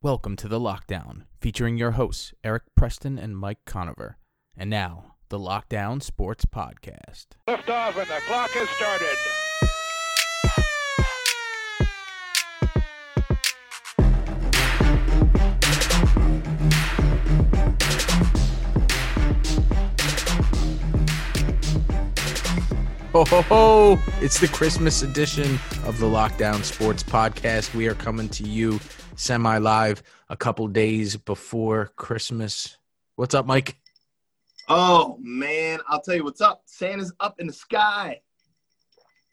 Welcome to the Lockdown, featuring your hosts, Eric Preston and Mike Conover. And now, the Lockdown Sports Podcast. Lift off and the clock has started. Ho, ho, ho! It's the Christmas edition of the Lockdown Sports Podcast. We are coming to you semi live a couple days before Christmas. What's up, Mike? Oh man, I'll tell you what's up. Santa's up in the sky.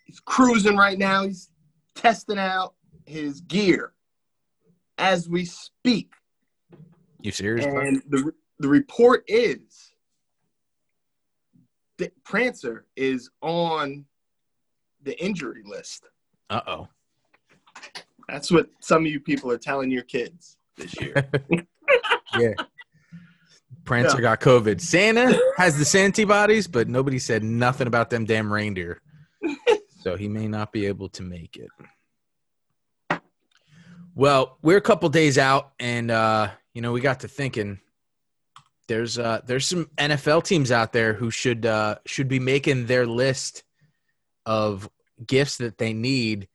He's cruising right now. He's testing out his gear as we speak. You serious? And the the report is that Prancer is on the injury list. Uh oh. That's what some of you people are telling your kids this year. Yeah. Prancer Yeah. got COVID. Santa has the antibodies, but nobody said nothing about them damn reindeer. so he may not be able to make it. Well, we're a couple days out, and uh, you know, we got to thinking there's uh there's some NFL teams out there who should uh should be making their list of gifts that they need.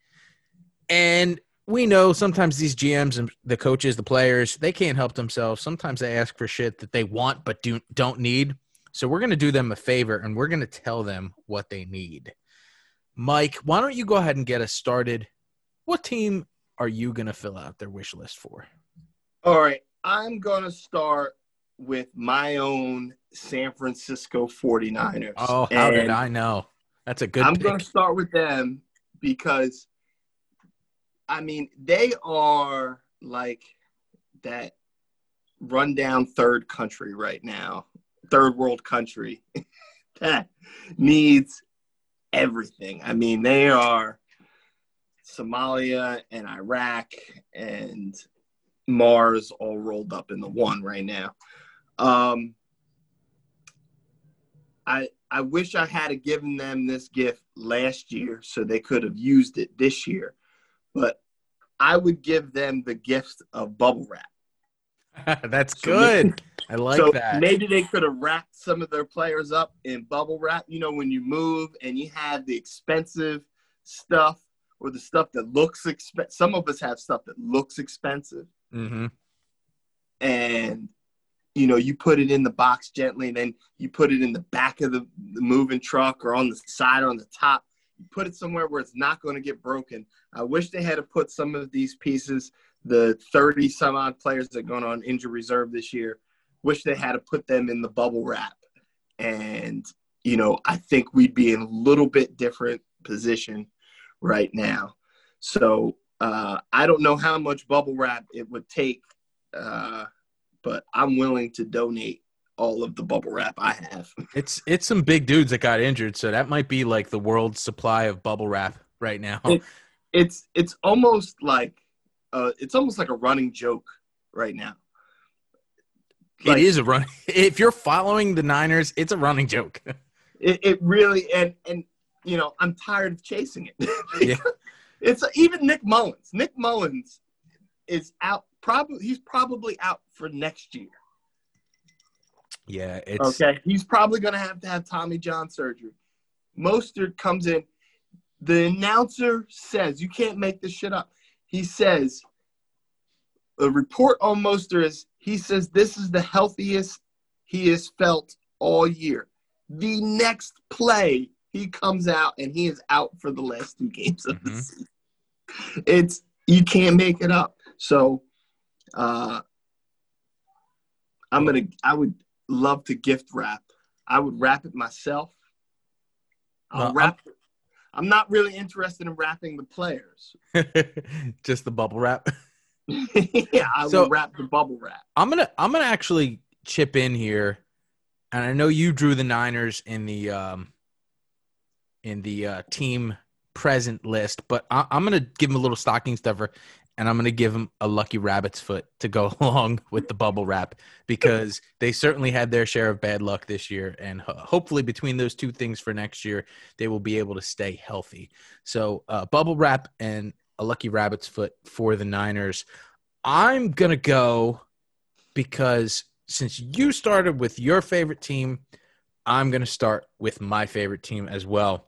And we know sometimes these GMs and the coaches, the players, they can't help themselves. Sometimes they ask for shit that they want but do don't need. So we're going to do them a favor and we're going to tell them what they need. Mike, why don't you go ahead and get us started? What team are you going to fill out their wish list for? All right, I'm going to start with my own San Francisco 49ers. Oh, how did I know? That's a good I'm going to start with them because, I mean, they are like that rundown third country right now, third world country that needs everything. I mean, they are Somalia and Iraq and Mars all rolled up in the one right now. Um, I I wish I had given them this gift last year so they could have used it this year, but I would give them the gift of bubble wrap. That's So good. I like so that. maybe they could have wrapped some of their players up in bubble wrap. You know, when you move and you have the expensive stuff or the stuff that looks expensive. Some of us have stuff that looks expensive, Mm-hmm. and you know you put it in the box gently, and then you put it in the back of the, the moving truck or on the side or on the top. Put it somewhere where it's not going to get broken. I wish they had to put some of these pieces, the 30 some odd players that are going on injury reserve this year, wish they had to put them in the bubble wrap. And, you know, I think we'd be in a little bit different position right now. So uh, I don't know how much bubble wrap it would take, uh, but I'm willing to donate all of the bubble wrap I have. It's it's some big dudes that got injured, so that might be like the world's supply of bubble wrap right now. It- It's it's almost like uh, it's almost like a running joke right now. it is a run. If you're following the Niners, it's a running joke. It, it really and and you know I'm tired of chasing it. Yeah. It's even Nick Mullens. Nick Mullens is out. Probably he's probably out for next year. Yeah, it's Okay, he's probably going to have to have Tommy John surgery. Mostert comes in. The announcer says you can't make this shit up. He says the report on Mostert is he says this is the healthiest he has felt all year. The next play, he comes out and he is out for the last two games of the Mhm. season. It's you can't make it up. So, uh, I'm gonna. I would love to gift wrap. I would wrap it myself. I'll Well, wrap. I'm not really interested in wrapping the players. just the bubble wrap. yeah, I So- will wrap the bubble wrap. I'm gonna I'm gonna actually chip in here, and I know you drew the Niners in the um in the uh, team present list, but I, I'm gonna give him a little stocking stuffer, and I'm gonna give them a lucky rabbit's foot to go along with the bubble wrap because they certainly had their share of bad luck this year, and ho- hopefully between those two things for next year, they will be able to stay healthy. So uh, bubble wrap and a lucky rabbit's foot for the Niners. I'm gonna go because since you started with your favorite team, I'm gonna start with my favorite team as well.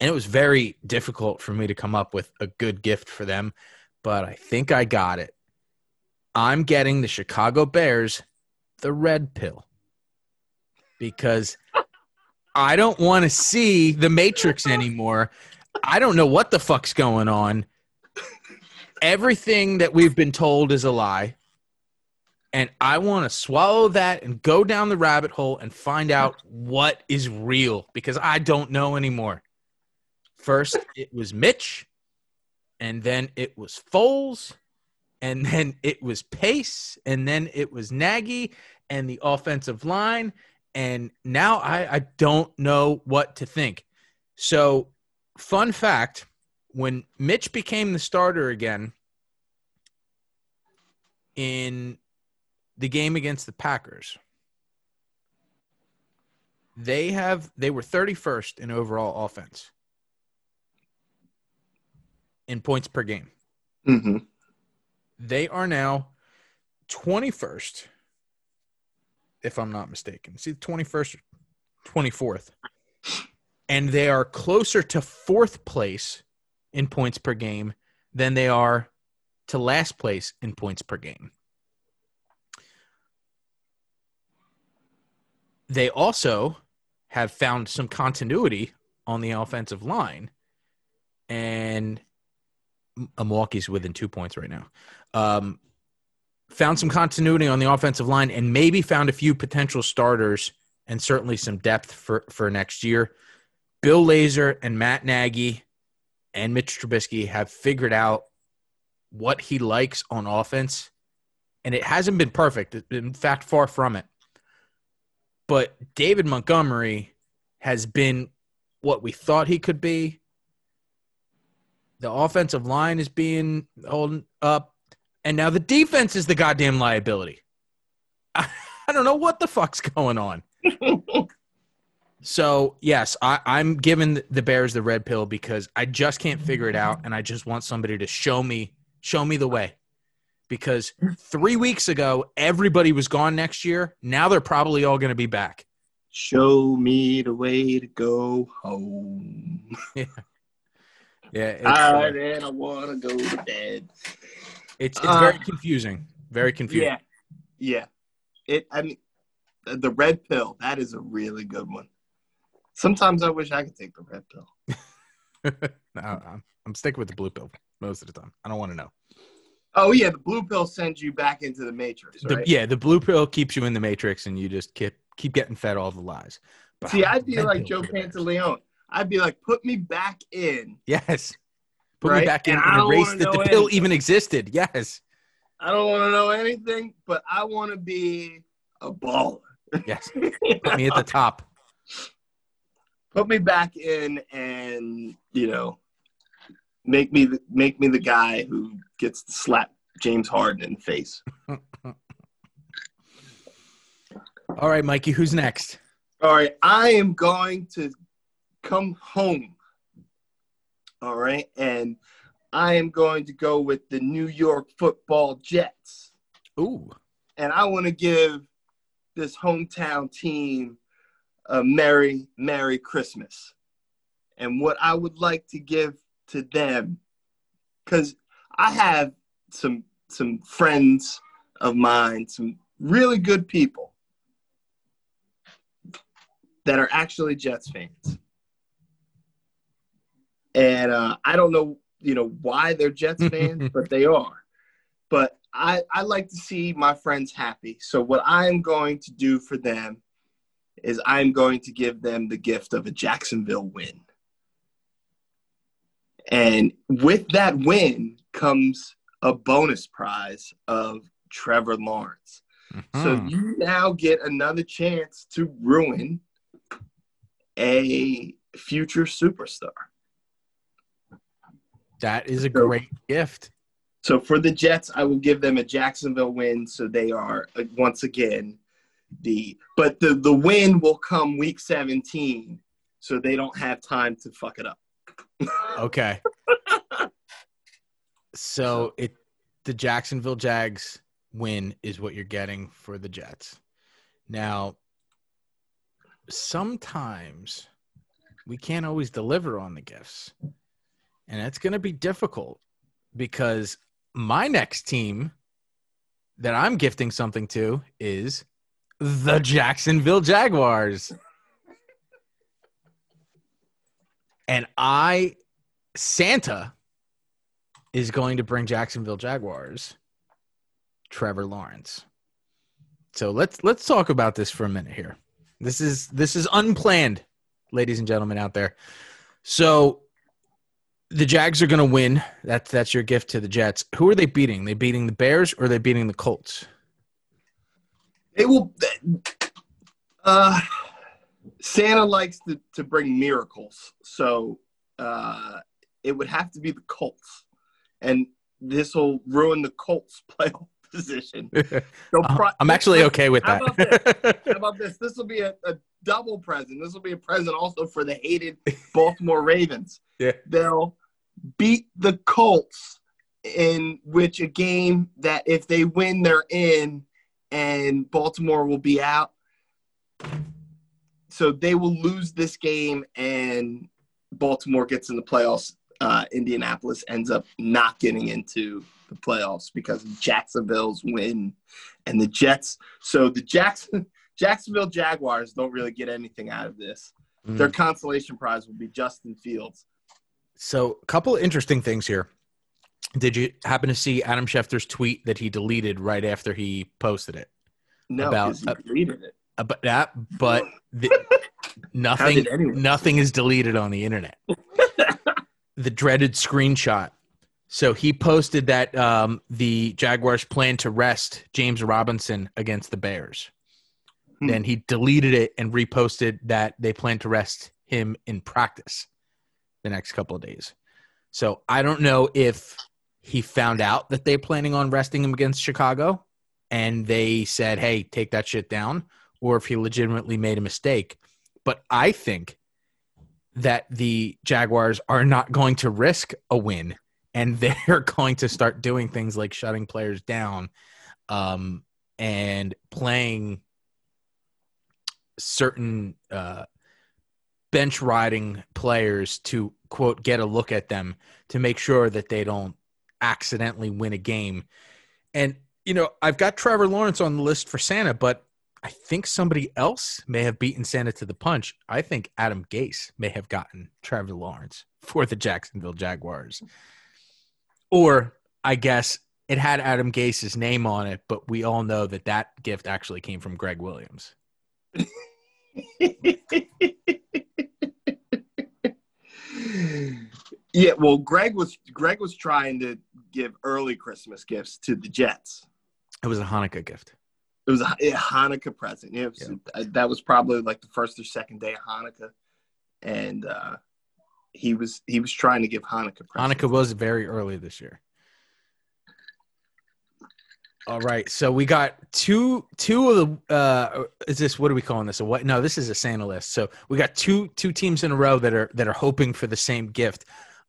And it was very difficult for me to come up with a good gift for them, but I think I got it. I'm getting the Chicago Bears the red pill because I don't want to see the Matrix anymore. I don't know what the fuck's going on. Everything that we've been told is a lie. And I want to swallow that and go down the rabbit hole and find out what is real because I don't know anymore. First, it was Mitch, and then it was Foles, and then it was Pace, and then it was Nagy and the offensive line. And now I, I don't know what to think. So, fun fact when Mitch became the starter again in the game against the Packers, they have they were 31st in overall offense in points per game. Mm-hmm. They are now 21st, if I'm not mistaken. See, 21st, 24th. And they are closer to fourth place in points per game than they are to last place in points per game. They also have found some continuity on the offensive line. And Milwaukee's within two points right now. Um, found some continuity on the offensive line and maybe found a few potential starters and certainly some depth for, for next year. Bill Lazor and Matt Nagy and Mitch Trubisky have figured out what he likes on offense, and it hasn't been perfect. In fact, far from it. But David Montgomery has been what we thought he could be. The offensive line is being held up, and now the defense is the goddamn liability. I, I don't know what the fuck's going on. so yes, I, I'm giving the Bears the red pill because I just can't figure it out, and I just want somebody to show me show me the way. Because three weeks ago, everybody was gone next year. Now they're probably all going to be back. Show me the way to go home. Yeah, yeah. It's, All uh, and I want to go to bed. it's, it's Uh, very confusing. Very confusing. Yeah, yeah. It. I mean, the- red pill. That is a really good one. Sometimes I wish I could take the red pill. no, I'm, I'm sticking with the blue pill most of the time. I don't want to know. Oh yeah, the blue pill sends you back into the matrix, The- yeah, the blue pill keeps you in the matrix, and you just keep keep getting fed all the lies. But See, I be like Joe. Pantoliano. I'd be like, put me back in. Yes. Put me back in And and, erase that the know pill anything. even existed. Yes. I don't want to know anything, but I want to be a baller. Yes. Put me at the top. put me back in, and you know, make me the, make me the guy who gets to slap James Harden in the face. All right, Mikey, who's next? All right, I am going to come home. All right, and I am going to go with the New York Football Jets. Ooh. and I want to give this hometown team a merry, merry Christmas. And what I would like to give to them, because I have some some friends of mine, some really good people that are actually Jets fans, and uh, I don't know, you know, why they're Jets fans, but they are but I, I like to see my friends happy. So what I'm going to do for them is I'm going to give them the gift of a Jacksonville win. And with that win comes a bonus prize of Trevor Lawrence. So Mhm. you now get another chance to ruin a future superstar. That is a So- great gift. So for the Jets, I will give them a Jacksonville win. So they are uh, once again the but the the win will come week 17, so they don't have time to fuck it up. Okay. so it the Jacksonville Jags win is what you're getting for the Jets. Now, sometimes we can't always deliver on the gifts, and it's going to be difficult because my next team that I'm gifting something to is the Jacksonville Jaguars. And I, Santa, is going to bring Jacksonville Jaguars Trevor Lawrence. So let's let's talk about this for a minute here. This is this is unplanned, ladies and gentlemen out there. So the Jags are going to win. That's that's your gift to the Jets. Who are they beating? They beating the Bears or are they beating the Colts? It will. Uh, Santa likes to, to bring miracles, so uh, it would have to be the Colts, and this will ruin the Colts' playoff position. So Uh, I'm actually okay with How that. about How about this? This will be a, a double present. This will be a present also for the hated Baltimore Ravens. Yeah. They'll beat the Colts in which a game that if they win, they're in, and Baltimore will be out. So they will lose this game, and Baltimore gets in the playoffs. Uh, Indianapolis ends up not getting into the playoffs because Jacksonville's win and the Jets. So the Jackson Jacksonville Jaguars don't really get anything out of this. Mm. Their consolation prize will be Justin Fields. So, a couple of interesting things here. Did you happen to see Adam Schefter's tweet that he deleted right after he posted it? No, About- he uh, deleted it. About that, but the, nothing, nothing is deleted on the internet. the dreaded screenshot. So he posted that um, the Jaguars plan to rest James Robinson against the Bears. Hmm. Then he deleted it and reposted that they plan to rest him in practice the next couple of days. So I don't know if he found out that they're planning on resting him against Chicago and they said, hey, take that shit down, or if he legitimately made a mistake. But I think that the Jaguars are not going to risk a win and they're going to start doing things like shutting players down um, and playing certain uh, bench riding players to quote get a look at them to make sure that they don't accidentally win a game. And you know, I've got Trevor Lawrence on the list for Santa, but I think somebody else may have beaten Santa to the punch. I think Adam Gase may have gotten Trevor Lawrence for the Jacksonville Jaguars. Or I guess it had Adam Gase's name on it, but we all know that that gift actually came from Gregg Williams. yeah, well, Gregg was Gregg was trying to give early Christmas gifts to the Jets. It was a Hanukkah gift. It was a, a Hanukkah present. Yeah, was- uh, that was probably like the first or second day of Hanukkah, and uh, he was he was trying to give Hanukkah presents. Hanukkah was very early this year. All right, so we got two two of the uh is this what are we calling this? A what? No, this is a Santa list. So we got two two teams in a row that are that are hoping for the same gift.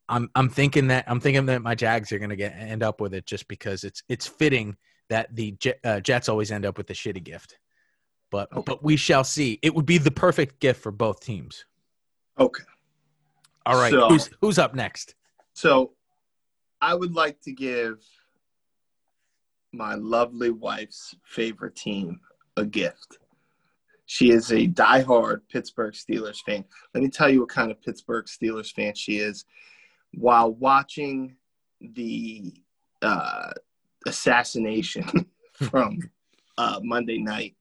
I'm I'm thinking that I'm thinking that my Jags are going to get end up with it just because it's it's fitting that the uh, Jets always end up with the shitty gift. But Okay. but we shall see. It would be the perfect gift for both teams. Okay, All right, So- who's who's up next? so I would like to give my lovely wife's favorite team a gift. She is a diehard Pittsburgh Steelers fan. Let me tell you what kind of Pittsburgh Steelers fan she is. While watching the uh, assassination from uh, Monday night,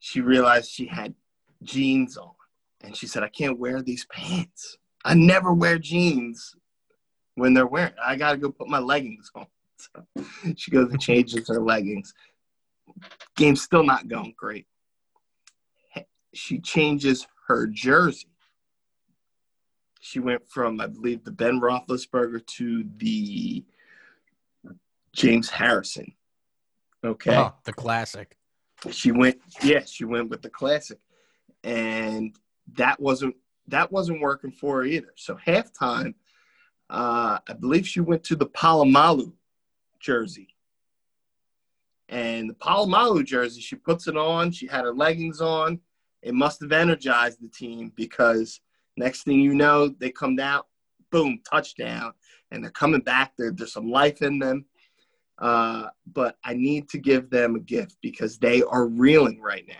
she realized she had jeans on. And she said, I can't wear these pants. I never wear jeans when they're wearing. I got to go put my leggings on. So she goes and changes her leggings. Game's still not going great. She changes her jersey. She went from, I believe, the Ben Roethlisberger to the James Harrison. Okay. Oh, the classic. She went, yeah, she went with the classic, and that wasn't that wasn't working for her either. So halftime, uh, I believe she went to the Polamalu jersey. And the Polamalu jersey, she puts it on. She had her leggings on. It must have energized the team because next thing you know, they come down, boom, touchdown, and they're coming back. There, there's some life in them. Uh, but I need to give them a gift because they are reeling right now.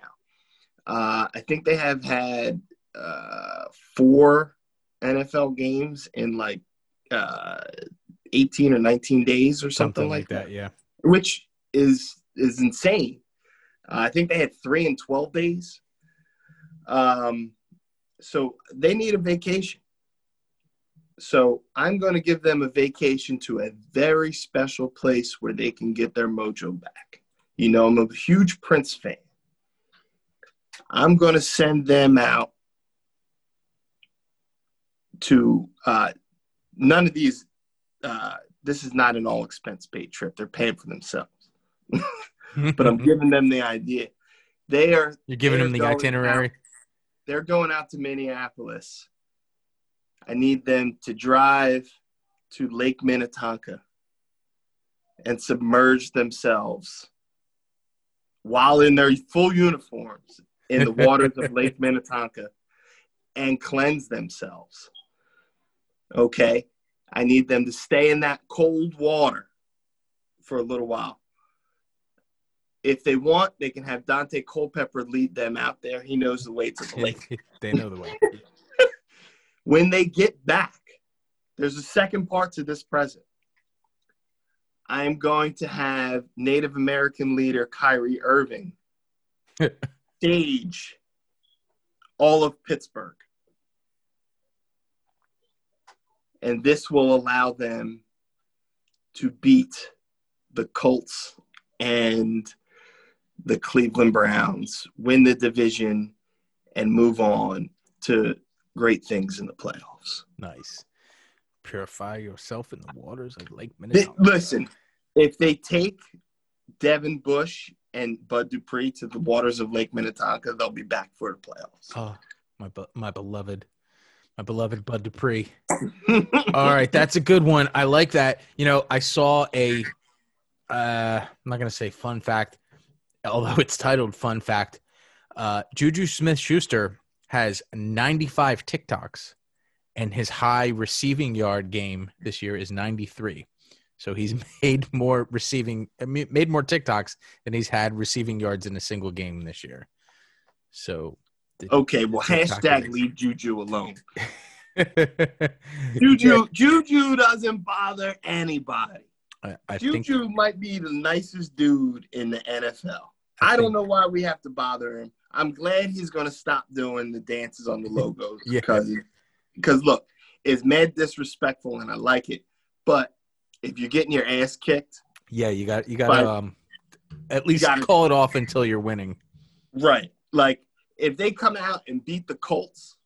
Uh, I think they have had uh, four NFL games in like uh, 18 or 19 days or something, Something like that, Yeah. which is is insane. Uh, I think they had three and 12 days. Um, so they need a vacation. So I'm going to give them a vacation to a very special place where they can get their mojo back. You know, I'm a huge Prince fan. I'm going to send them out to uh, none of these. Uh, this is not an all expense paid trip. They're paying for themselves. but I'm giving them the idea. They are. You're giving they're the itinerary. out- they're going out to Minneapolis. I need them to drive to Lake Minnetonka and submerge themselves while in their full uniforms in the waters of Lake Minnetonka and cleanse themselves. Okay. I need them to stay in that cold water for a little while. If they want, they can have Daunte Culpepper lead them out there. He knows the way to the lake. they know the way. when they get back, there's a second part to this present. I am going to have Native American leader Kyrie Irving stage all of Pittsburgh. And this will allow them to beat the Colts and the Cleveland Browns, win the division, and move on to great things in the playoffs. Nice. Purify yourself in the waters of Lake Minnetonka. Listen, if they take Devin Bush and Bud Dupree to the waters of Lake Minnetonka, they'll be back for the playoffs. Oh, my my beloved, my beloved Bud Dupree. All right, that's a good one. I like that. You know, I saw a. Uh, I'm not gonna say fun fact, although it's titled "Fun Fact." Uh, Juju Smith-Schuster has 95 TikToks, and his high receiving yard game this year is 93. So he's made more receiving, made more TikToks than he's had receiving yards in a single game this year. So. Okay, well, hashtag leave Juju alone. Juju, Juju doesn't bother anybody. I, I think Juju might be the nicest dude in the NFL. I don't know why we have to bother him. I'm glad he's going to stop doing the dances on the logos Yeah. because because look, it's mad disrespectful and I like it. But if you're getting your ass kicked, Yeah, you got you got to um, at least gotta- call it off until you're winning. right? Like if they come out and beat the Colts,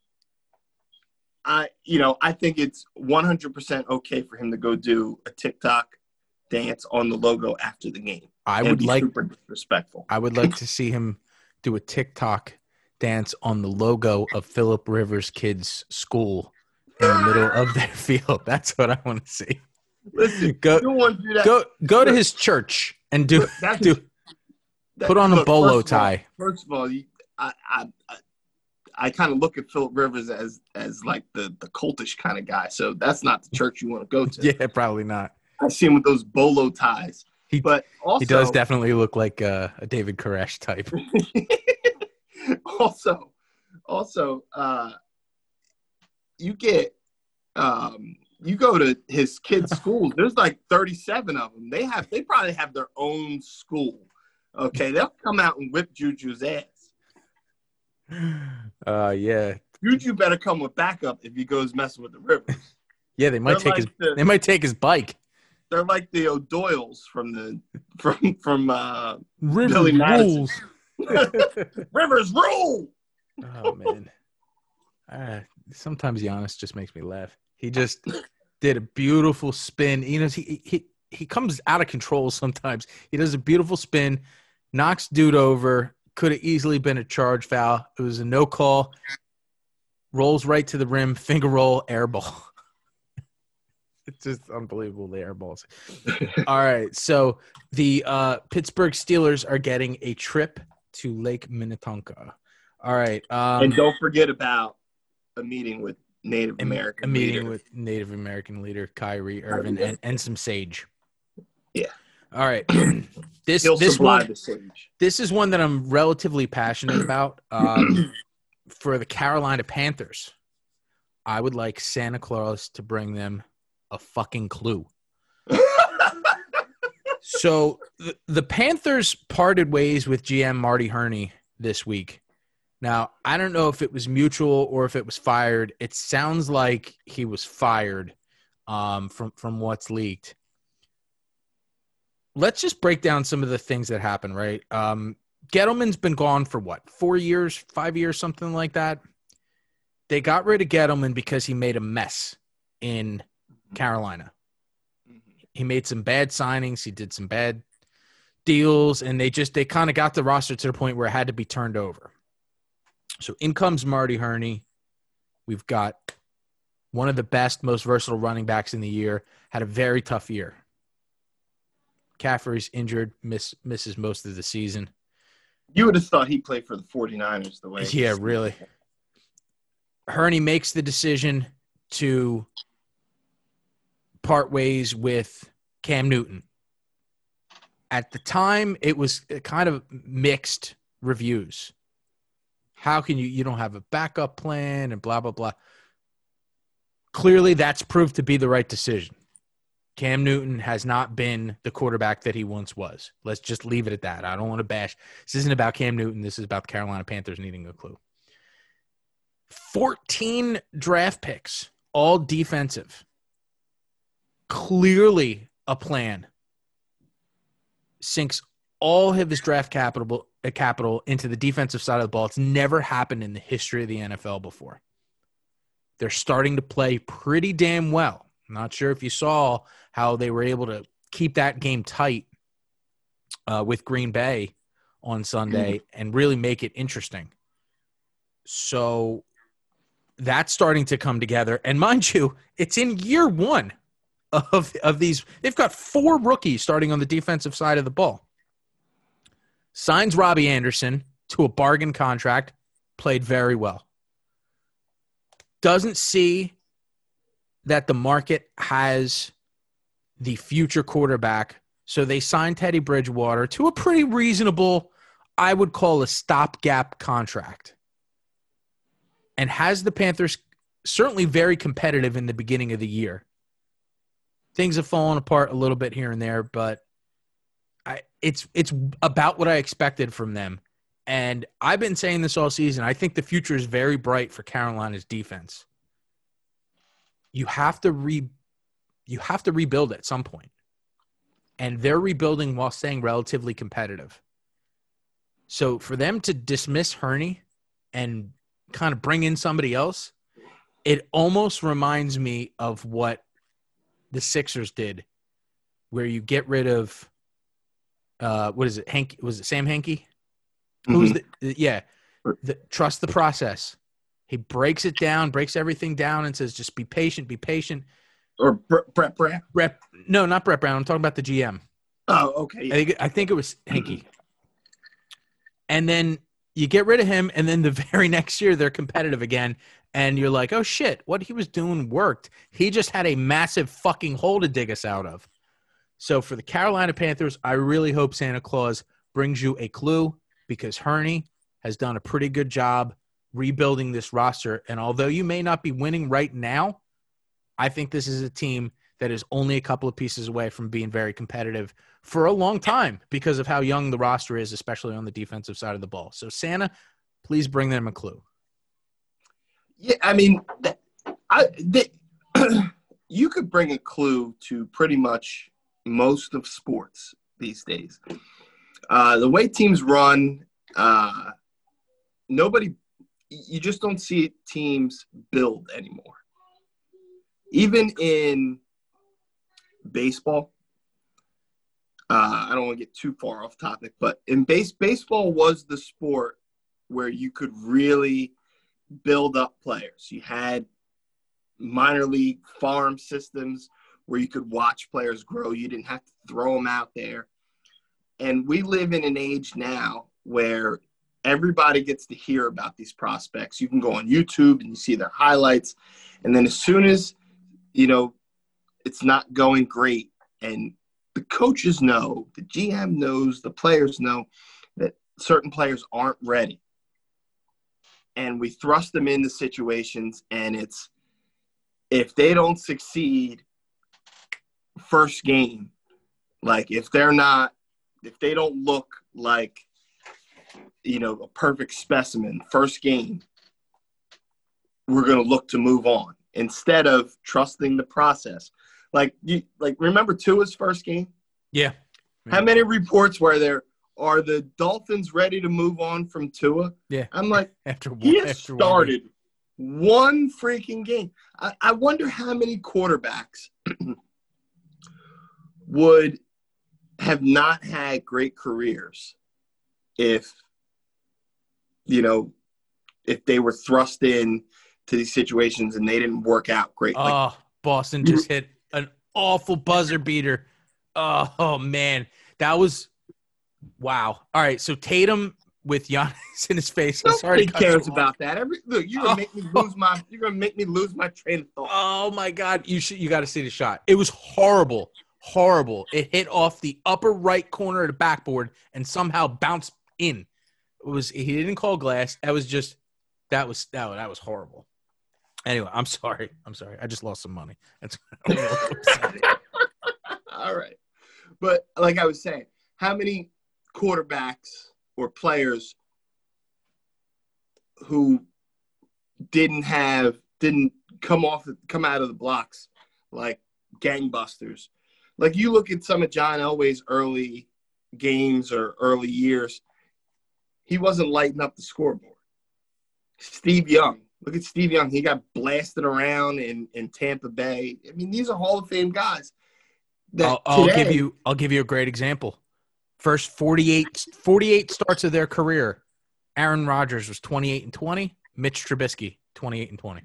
I you know I think it's 100% okay for him to go do a TikTok dance on the logo after the game. I would be like super disrespectful. I would like to see him do a TikTok dance on the logo of Philip Rivers kids school in the middle of their field. That's what I want to see. Listen, Go you don't want to do that. go go to his church and do That's- do that- put on a look, bolo first of all- tie. First of all, you, I I, I, I kind of look at Philip Rivers as as like the the cultish kind of guy. So that's not the church you want to go to. Yeah, probably not. I see him with those bolo ties. He- but also He does definitely look like uh, a David Koresh type. also, also, uh, you get, um, you go to his kids' schools. There's like 37 of them. They have, they probably have their own school. Okay, they'll come out and whip Juju's ass. Uh, yeah, Juju better come with backup if he goes messing with the Rivers. yeah. They might They're take his the- they might take his bike. They're like the O'Doyles from the from from uh, Rivers Billy rules. Rivers rule. Oh man. Uh, sometimes Giannis just makes me laugh. He just did a beautiful spin. You know, he he he comes out of control sometimes. He does a beautiful spin, knocks dude over. Could have easily been a charge foul. It was a no call. Rolls right to the rim, finger roll, air ball. it's just unbelievable the air balls. All right, so the uh, Pittsburgh Steelers are getting a trip to Lake Minnetonka. All right, um, and don't forget about a meeting with Native American. a meeting leader. with Native American leader Kyrie Irving and, and some sage. Yeah. All right, this He'll this one this is one that I'm relatively passionate about. Um, for the Carolina Panthers, I would like Santa Claus to bring them a fucking clue. So the, the Panthers parted ways with GM Marty Hurney this week. Now, I don't know if it was mutual or if it was fired. It sounds like he was fired um, from from what's leaked. Let's just break down some of the things that happened, right? Um, Gettleman's been gone for what, four years, five years, something like that. They got rid of Gettleman because he made a mess in Carolina. He made some bad signings he did some bad deals and they just they kind of got the roster to the point where it had to be turned over. So in comes Marty Hurney. We've got one of the best most versatile running backs in the year. Had a very tough year Caffrey's injured miss misses most of the season You would have thought he played for the 49ers the way. Yeah, really. Hurney makes the decision to part ways with Cam Newton. At the time, it was kind of mixed reviews. How can you you don't have a backup plan and blah blah blah. Clearly, that's proved to be the right decision. Cam Newton has not been the quarterback that he once was. Let's just leave it at that. I don't want to bash. This isn't about Cam Newton. This is about the Carolina Panthers needing a clue. 14 draft picks, all defensive. Clearly a plan. Sinks all of his draft capital uh, capital into the defensive side of the ball. It's never happened in the history of the NFL before. They're starting to play pretty damn well. Not sure if you saw how they were able to keep that game tight uh, with Green Bay on Sunday and really make it interesting. So that's starting to come together. And mind you, it's in year one of of these. They've got four rookies starting on the defensive side of the ball. Signs Robbie Anderson to a bargain contract, played very well. Doesn't see that the market has the future quarterback, so they signed Teddy Bridgewater to a pretty reasonable, I would call a stopgap contract and has the Panthers certainly very competitive in the beginning of the year. Things have fallen apart a little bit here and there, but I it's it's about what I expected from them. And I've been saying this all season. I think the future is very bright for Carolina's defense. You have to re you have to rebuild at some point. And they're rebuilding while staying relatively competitive. So for them to dismiss Hurney and kind of bring in somebody else, it almost reminds me of what the Sixers did, where you get rid of uh what is it, Hank was it Sam Hankey? Who's the yeah. The, trust the process. He breaks it down, breaks everything down, and says, just be patient, be patient. or Brett Brett. Brett? No, not Brett Brown. I'm talking about the GM. Oh, okay. I think I think it was Hanky. And then you get rid of him, and then the very next year they're competitive again, and you're like, oh shit, what he was doing worked. He just had a massive fucking hole to dig us out of. So for the Carolina Panthers, I really hope Santa Claus brings you a clue because Hurney has done a pretty good job rebuilding this roster. And although you may not be winning right now, I think this is a team that is only a couple of pieces away from being very competitive for a long time because of how young the roster is, especially on the defensive side of the ball. So, Santa, please bring them a clue. Yeah, I mean, I you could bring a clue to pretty much most of sports these days. Uh, the way teams run, uh, nobody, you just don't see teams build anymore. Even in baseball, uh, I don't want to get too far off topic, but in base baseball was the sport where you could really build up players. You had minor league farm systems where you could watch players grow. You didn't have to throw them out there. And we live in an age now where everybody gets to hear about these prospects. You can go on YouTube and you see their highlights. And then as soon as, you know, it's not going great and the coaches know, the GM knows, the players know that certain players aren't ready. And we thrust them into situations and it's if they don't succeed first game, like if they're not if they don't look like you know a perfect specimen first game we're going to look to move on instead of trusting the process. Like you like remember Tua's first game? Yeah. how many reports were there? Are the dolphins ready to move on from tua? Yeah. i'm like After one, he after one started one freaking game. I, I wonder how many quarterbacks would have not had great careers if you know if they were thrust in to these situations and they didn't work out great like Oh, Boston just hit an awful buzzer beater. Oh, oh, man, that was wow. All right, so Tatum with Giannis in his face. I'm sorry nobody cares about that every look you're gonna make me oh. lose my you're gonna make me lose my train of thought Oh my God, you should you got to see the shot. It was horrible, horrible. It hit off the upper right corner of the backboard and somehow bounced in. Was he didn't call glass. That was just that was that, that was horrible. Anyway, I'm sorry. I'm sorry. I just lost some money. That's. All right. But like I was saying, how many quarterbacks or players who didn't have didn't come off come out of the blocks like gangbusters. Like you look at some of John Elway's early games or early years, he wasn't lighting up the scoreboard. Steve Young. Look at Steve Young. He got blasted around in, in Tampa Bay. I mean, these are Hall of Fame guys. I'll, I'll today- give you I'll give you a great example. First 48, 48 starts of their career. Aaron Rodgers was 28 and 20. Mitch Trubisky 28 and 20.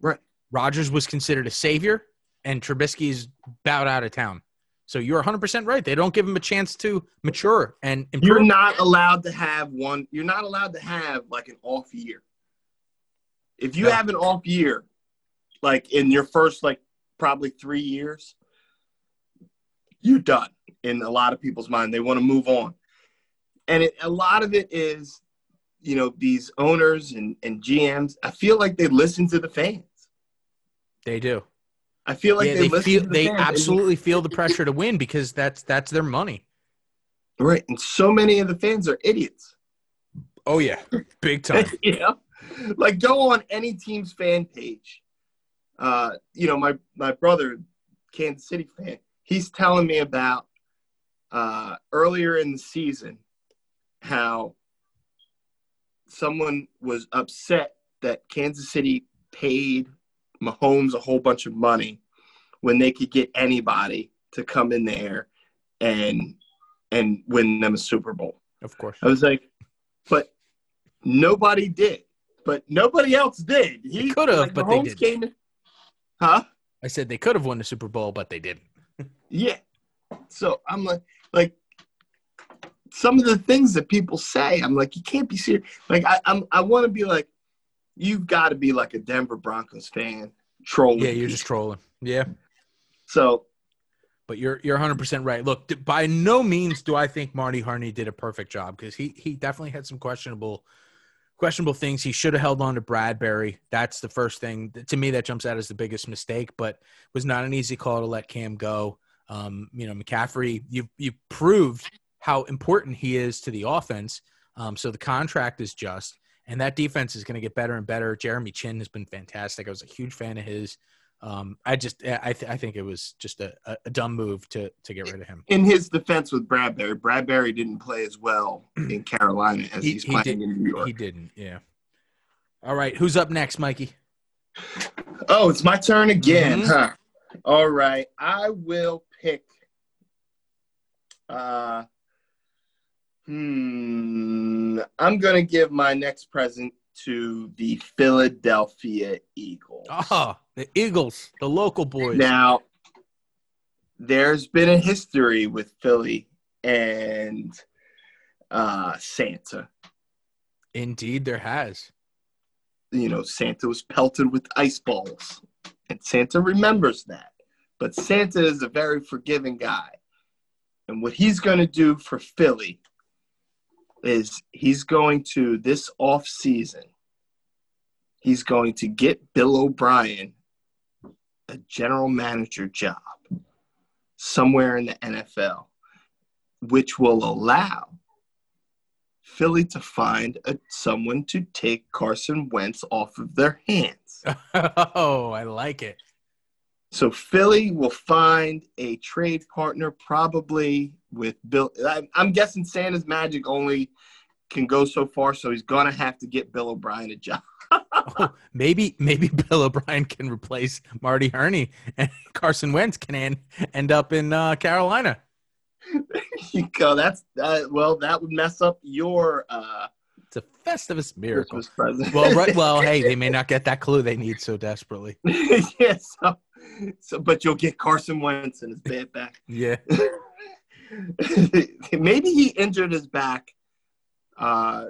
Right. Rodgers was considered a savior, and Trubisky's bowed out of town. So you're 100% right. They don't give him a chance to mature and improve. You're not allowed to have one. You're not allowed to have like an off year. If you No. have an off year, like in your first like probably three years, you're done. In a lot of people's mind, they want to move on, and it, a lot of it is, you know, these owners and and GMs. I feel like they listen to the fans. they do. I feel like yeah, they, they feel the they fans. Absolutely feel the pressure to win because that's that's their money. right. And so many of the fans are idiots. Oh yeah, big time. know, like go on any team's fan page. Uh, you know, my my brother, Kansas City fan, he's telling me about uh, earlier in the season how someone was upset that Kansas City paid Mahomes a whole bunch of money when they could get anybody to come in there and and win them a Super Bowl. Of course. I was like, but nobody did. But nobody else did. He could have, like, but they didn't. Came in, huh? I said they could have won the Super Bowl, but they didn't. Yeah. So I'm like, like some of the things that people say, I'm like, you can't be serious. Like I, I'm, I want to be like, you've got to be like a Denver Broncos fan trolling. Yeah, you're just trolling. Yeah. so But you're you're 100 percent right. Look, d- by no means do I think Marty Hurney did a perfect job because he he definitely had some questionable questionable things. He should have held on to Bradbury. That's the first thing that- to me that jumps out as the biggest mistake. But it was not an easy call to let Cam go. Um, you know, McCaffrey, you you proved how important he is to the offense. Um, so the contract is just, and that defense is going to get better and better. Jeremy Chinn has been fantastic. I was a huge fan of his. Um, I just, I, th- I think it was just a, a, a dumb move to to get rid of him. in his defense with Bradbury, Bradbury didn't play as well in Carolina as He- he's he playing did- in New York. He didn't. Yeah. All right. Who's up next, Mikey? Oh, it's my turn again, Mhm. huh? All right. I will pick uh hmm I'm gonna give my next present to the Philadelphia Eagles. Oh, the Eagles, the local boys. Now there's been a history with Philly and uh, Santa. Indeed, there has. You know, Santa was pelted with ice balls, and Santa remembers that. But Santa is a very forgiving guy. And what he's going to do for Philly is he's going to, this off season, he's going to get Bill O'Brien a general manager job somewhere in the NFL, which will allow Philly to find a, someone to take Carson Wentz off of their hands. Oh, I like it. So Philly will find a trade partner, probably with Bill. I'm guessing Santa's magic only can go so far, so he's gonna have to get Bill O'Brien a job. Oh, maybe maybe Bill O'Brien can replace Marty Hurney, and Carson Wentz can end, end up in uh, Carolina. you go. That's uh, well, that would mess up your uh, It's a Festivus miracle. Well, right. Well, hey, they may not get that clue they need so desperately. yeah. So, so, but you'll get Carson Wentz and his bad back. Yeah. Maybe he injured his back uh,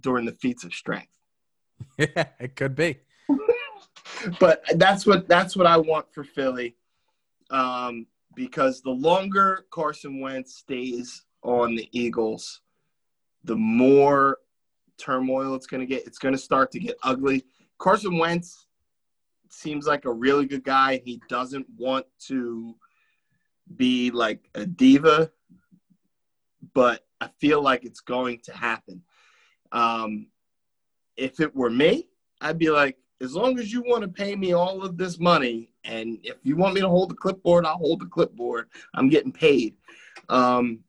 during the feats of strength. Yeah, it could be. but that's what that's what I want for Philly, um, because the longer Carson Wentz stays on the Eagles, the more turmoil it's going to get. It's going to start to get ugly. Carson Wentz seems like a really good guy. He doesn't want to be like a diva, but I feel like it's going to happen. Um, if it were me, I'd be like, as long as you want to pay me all of this money, and if you want me to hold the clipboard, I'll hold the clipboard. I'm getting paid. Um,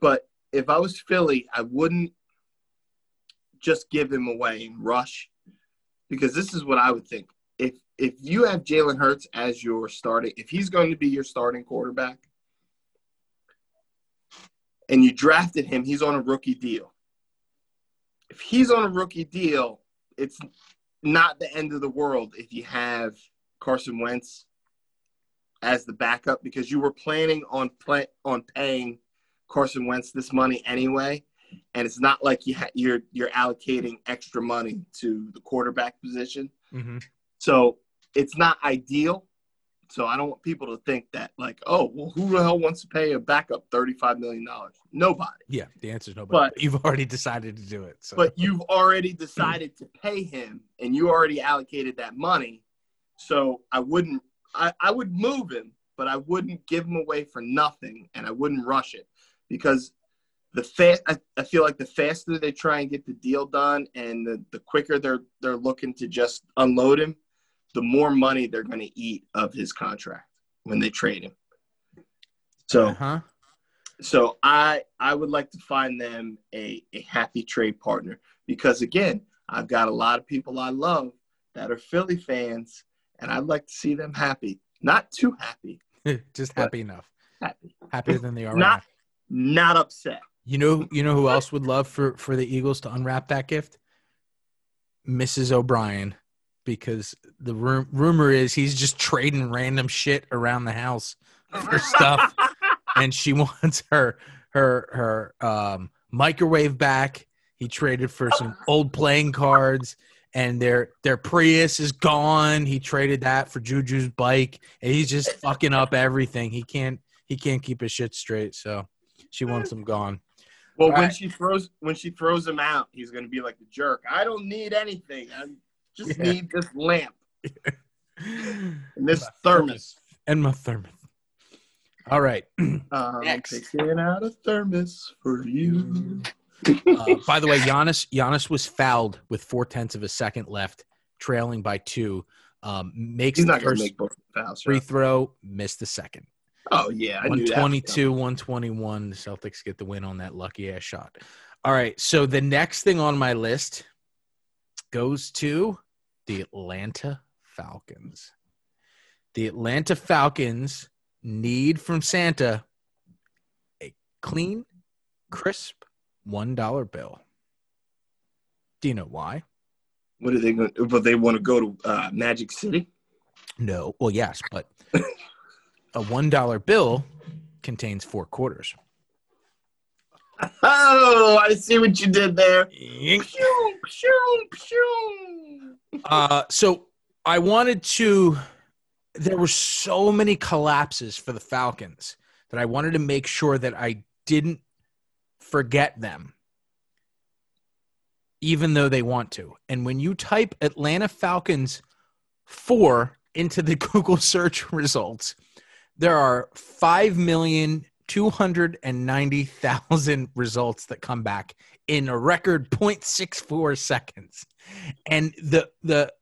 but if I was Philly, I wouldn't just give him away and rush, because this is what I would think. If if you have Jalen Hurts as your starting, if he's going to be your starting quarterback, and you drafted him, he's on a rookie deal. If he's on a rookie deal, it's not the end of the world if you have Carson Wentz as the backup because you were planning on play, on paying Carson Wentz this money anyway, and it's not like you ha- you're you're allocating extra money to the quarterback position. hmm So it's not ideal. So I don't want people to think that like, oh, well, who the hell wants to pay a backup thirty-five million dollars? Nobody. Yeah, the answer is no. But- But you've already decided to do it. So. But you've already decided to pay him, and you already allocated that money. So I wouldn't. I, I would move him, but I wouldn't give him away for nothing, and I wouldn't rush it because the fast. I, I feel like the faster they try and get the deal done, and the, the quicker they're they're looking to just unload him, the more money they're going to eat of his contract when they trade him. So huh? so I I would like to find them a, a happy trade partner because again, I've got a lot of people I love that are Philly fans, and I'd like to see them happy. Not too happy, Just happy enough. happy. Happier than they are. Not-. Not upset. You know, you know who else would love for for the Eagles to unwrap that gift? Mrs. O'Brien, because the ru- rumor is he's just trading random shit around the house for stuff, and she wants her her her um, microwave back. He traded for some old playing cards, and their their Prius is gone. He traded that for Juju's bike, and he's just fucking up everything. He can't he can't keep his shit straight. So she wants him gone. Well, All when right. she throws when she throws him out, he's going to be like the jerk. I don't need anything. I just Yeah. need this lamp and this My thermos. and my thermos. All right. Um, Next. Taking out a thermos for you. Uh, by the way, Giannis Giannis was fouled with four tenths of a second left, trailing by two. Um, makes He's the not first make both fouls. free Right? throw, missed the second. Oh yeah, I knew that. 122, 121. The Celtics get the win on that lucky ass shot. All right. So the next thing on my list goes to the Atlanta Falcons. The Atlanta Falcons need from Santa a clean, crisp $1 bill. Do you know why? What are they going? to But they want to go to uh, Magic City. No. Well, yes, but a one dollar bill contains four quarters. Oh, I see what you did there. Uh, so I wanted to. There were so many collapses for the Falcons that I wanted to make sure that I didn't forget them, even though they want to. And when you type Atlanta Falcons four into the Google search results, there are five million two hundred and ninety thousand results that come back in a record 0.64 seconds. And the the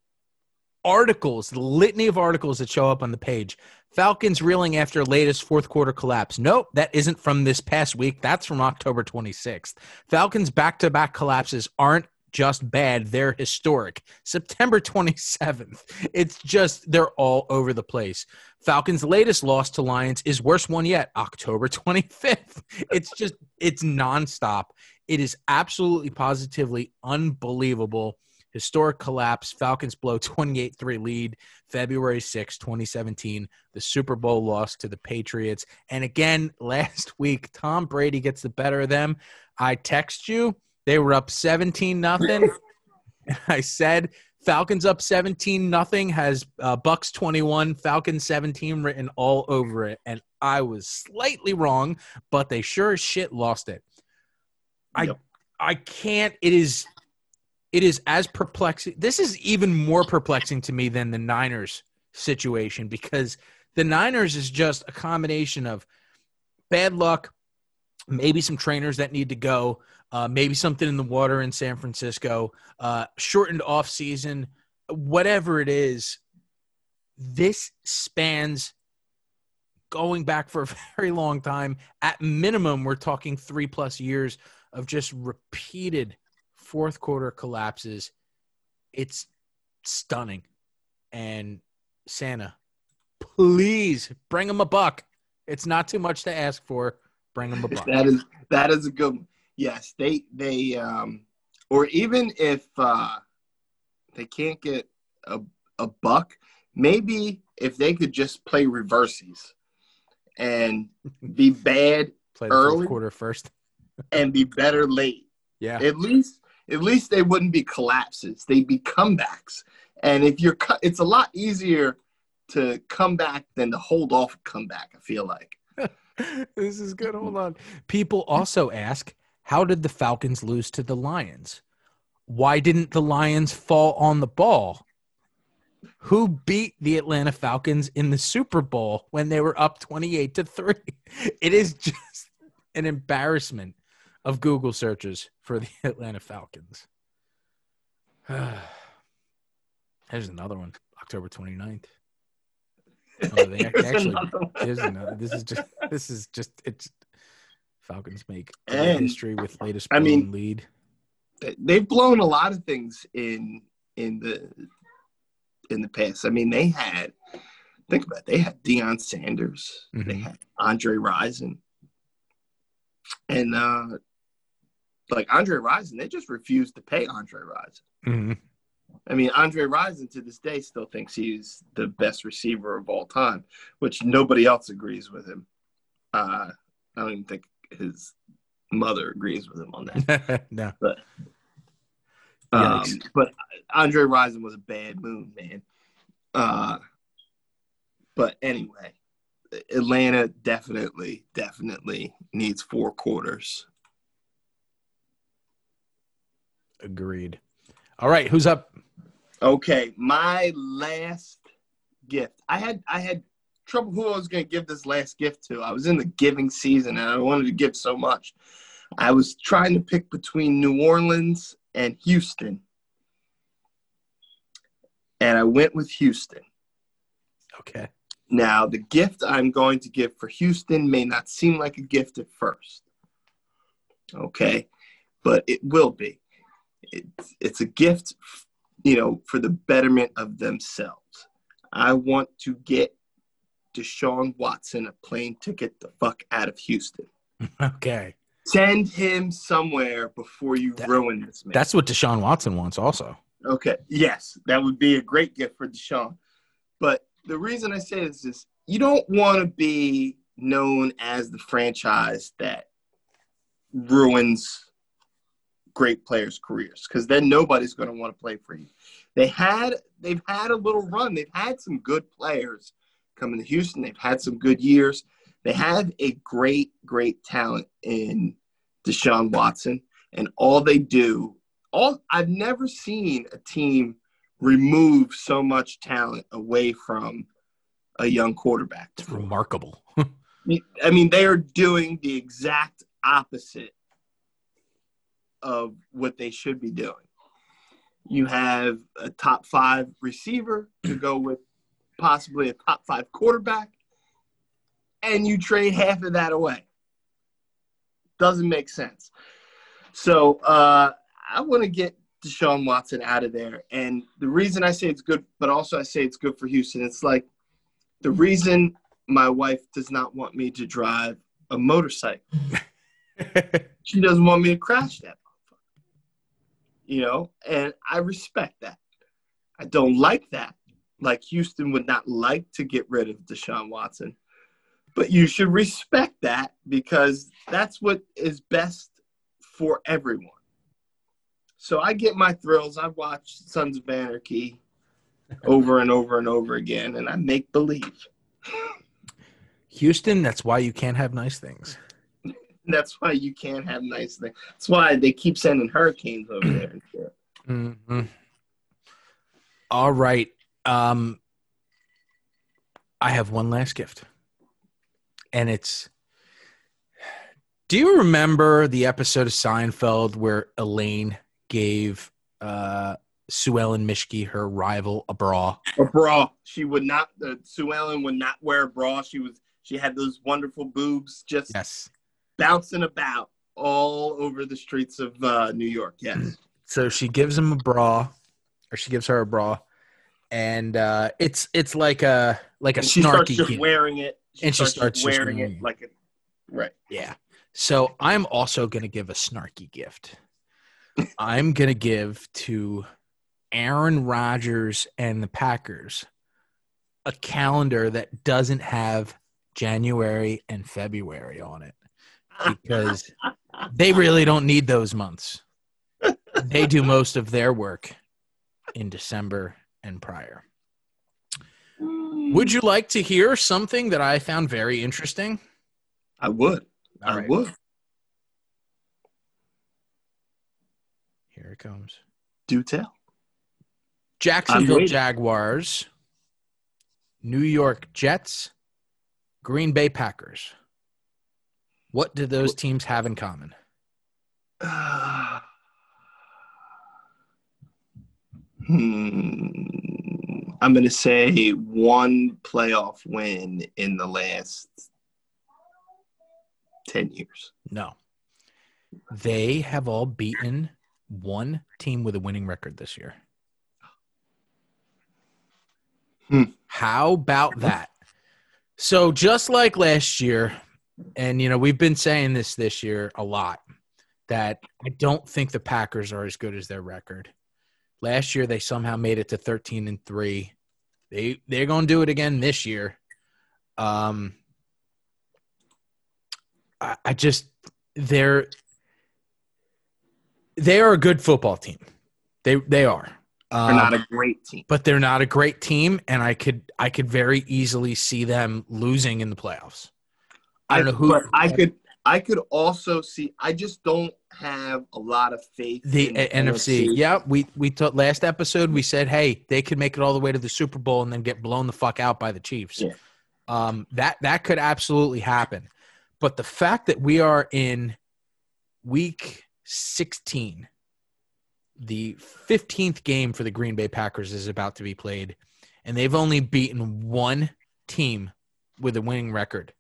articles, the litany of articles that show up on the page. Falcons reeling after latest fourth quarter collapse. Nope, that isn't from this past week. That's from October 26th. Falcons back to back collapses aren't just bad, they're historic. September 27th. It's just, they're all over the place. Falcons' latest loss to Lions is worst one yet, October 25th. It's just, it's nonstop. It is absolutely positively unbelievable. Historic collapse. Falcons blow 28 3 lead February 6, 2017. The Super Bowl loss to the Patriots. And again, last week, Tom Brady gets the better of them. I text you. They were up 17 nothing. I said Falcons up 17 nothing has uh, Bucs 21, Falcons 17 written all over it. And I was slightly wrong, but they sure as shit lost it. I Yep. I can't. It is it is as perplexing. This is even more perplexing to me than the Niners situation because the Niners is just a combination of bad luck, maybe some trainers that need to go, uh, maybe something in the water in San Francisco, uh, shortened off season, whatever it is. This spans going back for a very long time. At minimum, we're talking three plus years of just repeated fourth quarter collapses. It's stunning. And Santa, please bring him a buck. It's not too much to ask for. Bring him a buck. That is that is a good one. Yes, they they um or even if uh they can't get a a buck, maybe if they could just play reverses and be bad Play the early. quarter first. and be better late. Yeah. At least at least they wouldn't be collapses. They'd be comebacks. And if you're cu- it's a lot easier to come back than to hold off a comeback, I feel like. this is good. Hold on. People also ask, how did the Falcons lose to the Lions? Why didn't the Lions fall on the ball? Who beat the Atlanta Falcons in the Super Bowl when they were up 28 to 3? It is just an embarrassment of Google searches for the Atlanta Falcons. There's another one, October 29th. Oh, they actually another one. Here's another. This is just. This is just. It's Falcons make And, history with latest. I mean- lead. they've blown a lot of things in in the in the past. I mean, they had think about it, they had Deion Sanders, they Mhm. had Andre Rison, and uh like Andre Rison, they just refused to pay Andre Rison. Mhm. I mean, Andre Rison to this day still thinks he's the best receiver of all time, which nobody else agrees with him. Uh, I don't even think his mother agrees with him on that. no. Um, but Andre Rison was a bad move, man. Uh, but anyway, Atlanta definitely, definitely needs four quarters. Agreed. All right, who's up? Okay, my last gift. I had I had trouble who I was going to give this last gift to. I was in the giving season and I wanted to give so much. I was trying to pick between New Orleans and Houston. And I went with Houston. Okay. Now, the gift I'm going to give for Houston may not seem like a gift at first. Okay. But it will be. It's, it's a gift, you know, for the betterment of themselves. I want to get Deshaun Watson a plane ticket the fuck out of Houston. Okay. Send him somewhere before you That- ruin this man. That's what Deshaun Watson wants, also. Okay. Yes, that would be a great gift for Deshaun. But the reason I say this is you don't want to be known as the franchise that ruins great players' careers because then nobody's going to want to play for you. They had they've had a little run. They've had some good players coming to Houston. They've had some good years. They have a great, great talent in Deshaun Watson, and all they do, all I've never seen a team remove so much talent away from a young quarterback. It's remarkable. I mean, they are doing the exact opposite of what they should be doing. You have a top five receiver to go with possibly a top five quarterback, and you trade half of that away. Doesn't make sense. So uh, I want to get Deshaun Watson out of there. And the reason I say it's good, but also I say it's good for Houston, it's like the reason my wife does not want me to drive a motorcycle. she doesn't want me to crash that You know, and I respect that. I don't like that. Like Houston would not like to get rid of Deshaun Watson. But you should respect that because that's what is best for everyone. So I get my thrills. I watch Sons of Anarchy over and over and over again, and I make believe. Houston, that's why you can't have nice things. that's why you can't have nice things. That's why they keep sending hurricanes over there. Mm-hmm. All right. Um, I have one last gift, and it's. Do you remember the episode of Seinfeld where Elaine gave uh, Sue Ellen Mischke, her rival, a bra? A bra. She would not. Uh, Sue Ellen would not wear a bra. She was. She had those wonderful boobs just Yes. bouncing about all over the streets of uh, New York. Yes. So she gives him a bra, or she gives her a bra, and uh, it's it's like a like a And she starts snarky just wearing it. And she starts wearing wearing it it. like a right. Yeah. So I'm also going to give a snarky gift. I'm going to give to Aaron Rodgers and the Packers a calendar that doesn't have January and February on it because they really don't need those months. They do most of their work in December and prior. Hmm. Would you like to hear something that I found very interesting? I would. All I right. would. Here it comes. Do tell. Jacksonville. Jaguars, New York Jets, Green Bay Packers. What do those teams have in common? Hmm. I'm going to say one playoff win in the last 10 years. No. They have all beaten one team with a winning record this year. Hmm. How about that? So, just like last year, and you know, we've been saying this this year a lot that I don't think the Packers are as good as their record. Last year, they somehow made it to 13 and 3. They they're going to do it again this year. Um I, I just they're they are a good football team. They they are. They're Um, not a great team. but they're not a great team, and I could I could very easily see them losing in the playoffs. I don't know who But I could I could also see I just don't have a lot of faith the in uh, NFC. Yeah, we we thought last episode we said, hey, they could make it all the way to the Super Bowl and then get blown the fuck out by the Chiefs. Yeah. Um, that that could absolutely happen. But the fact that we are in week 16, the 15th game for the Green Bay Packers is about to be played, and they've only beaten one team with a winning record.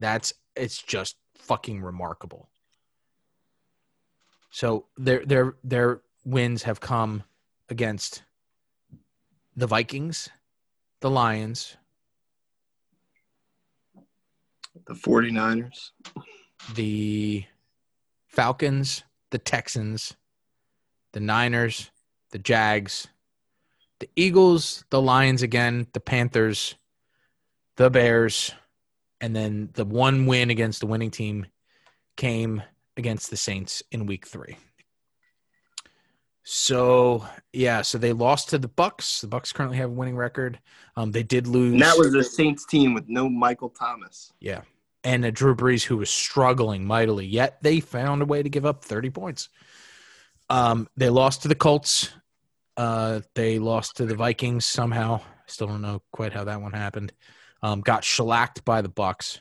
That's it's just fucking remarkable. So their their their wins have come against the Vikings, the Lions, the 49ers. the Falcons, the Texans, the Niners, the Jags, the Eagles, the Lions again, the Panthers, the Bears, and then the one win against the winning team came against the Saints in Week Three. So yeah, so they lost to the Bucs. The Bucs currently have a winning record. Um, they did lose. And that was the Saints team with no Michael Thomas. Yeah. And a Drew Brees who was struggling mightily, yet they found a way to give up 30 points. Um, they lost to the Colts. Uh, they lost to the Vikings somehow. Still don't know quite how that one happened. Um, got shellacked by the Bucs.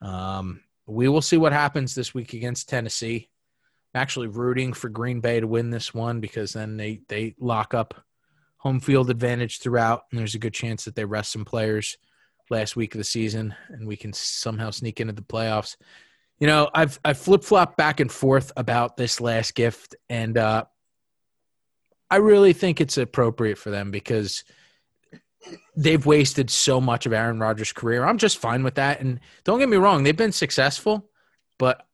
Um, we will see what happens this week against Tennessee. I'm actually rooting for Green Bay to win this one because then they they lock up home field advantage throughout, and there's a good chance that they rest some players last week of the season, and we can somehow sneak into the playoffs. You know, I've I flip flop back and forth about this last gift, and uh, I really think it's appropriate for them because they've wasted so much of Aaron Rodgers' career. I'm just fine with that, and don't get me wrong, they've been successful, but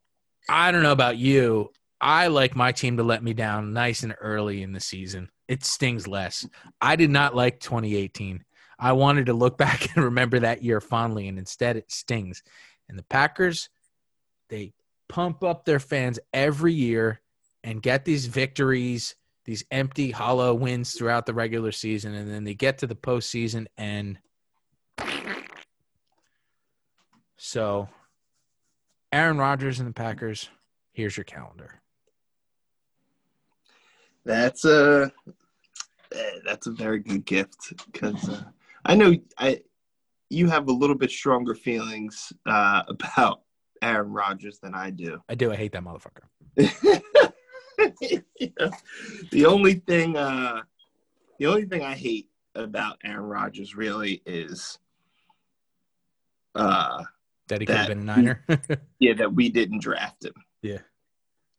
I don't know about you. I like my team to let me down nice and early in the season. It stings less. I did not like 2018. I wanted to look back and remember that year fondly, and instead it stings. And the Packers, they pump up their fans every year and get these victories, these empty, hollow wins throughout the regular season, and then they get to the postseason and so Aaron Rodgers and the Packers, here's your calendar. That's a that's a very good gift because uh, I know I you have a little bit stronger feelings uh, about Aaron Rodgers than I do. I do. I hate that motherfucker. Yeah. The only thing uh, the only thing I hate about Aaron Rodgers really is uh, That he could have been a Niner. yeah that we didn't draft him. Yeah.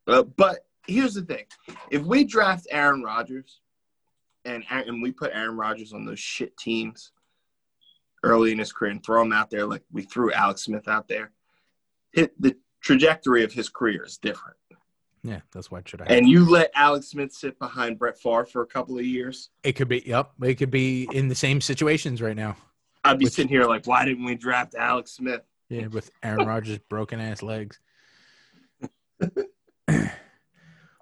Uh, but here's the thing: if we draft Aaron Rodgers, and and we put Aaron Rodgers on those shit teams early in his career and throw him out there like we threw Alex Smith out there, hit the trajectory of his career is different. Yeah, that's what should I. And you let Alex Smith sit behind Brett Favre for a couple of years, It could be. Yep. It could be in the same situations right now. I'd be sitting here like, why didn't we draft Alex Smith? Yeah, with Aaron Rodgers' broken ass legs.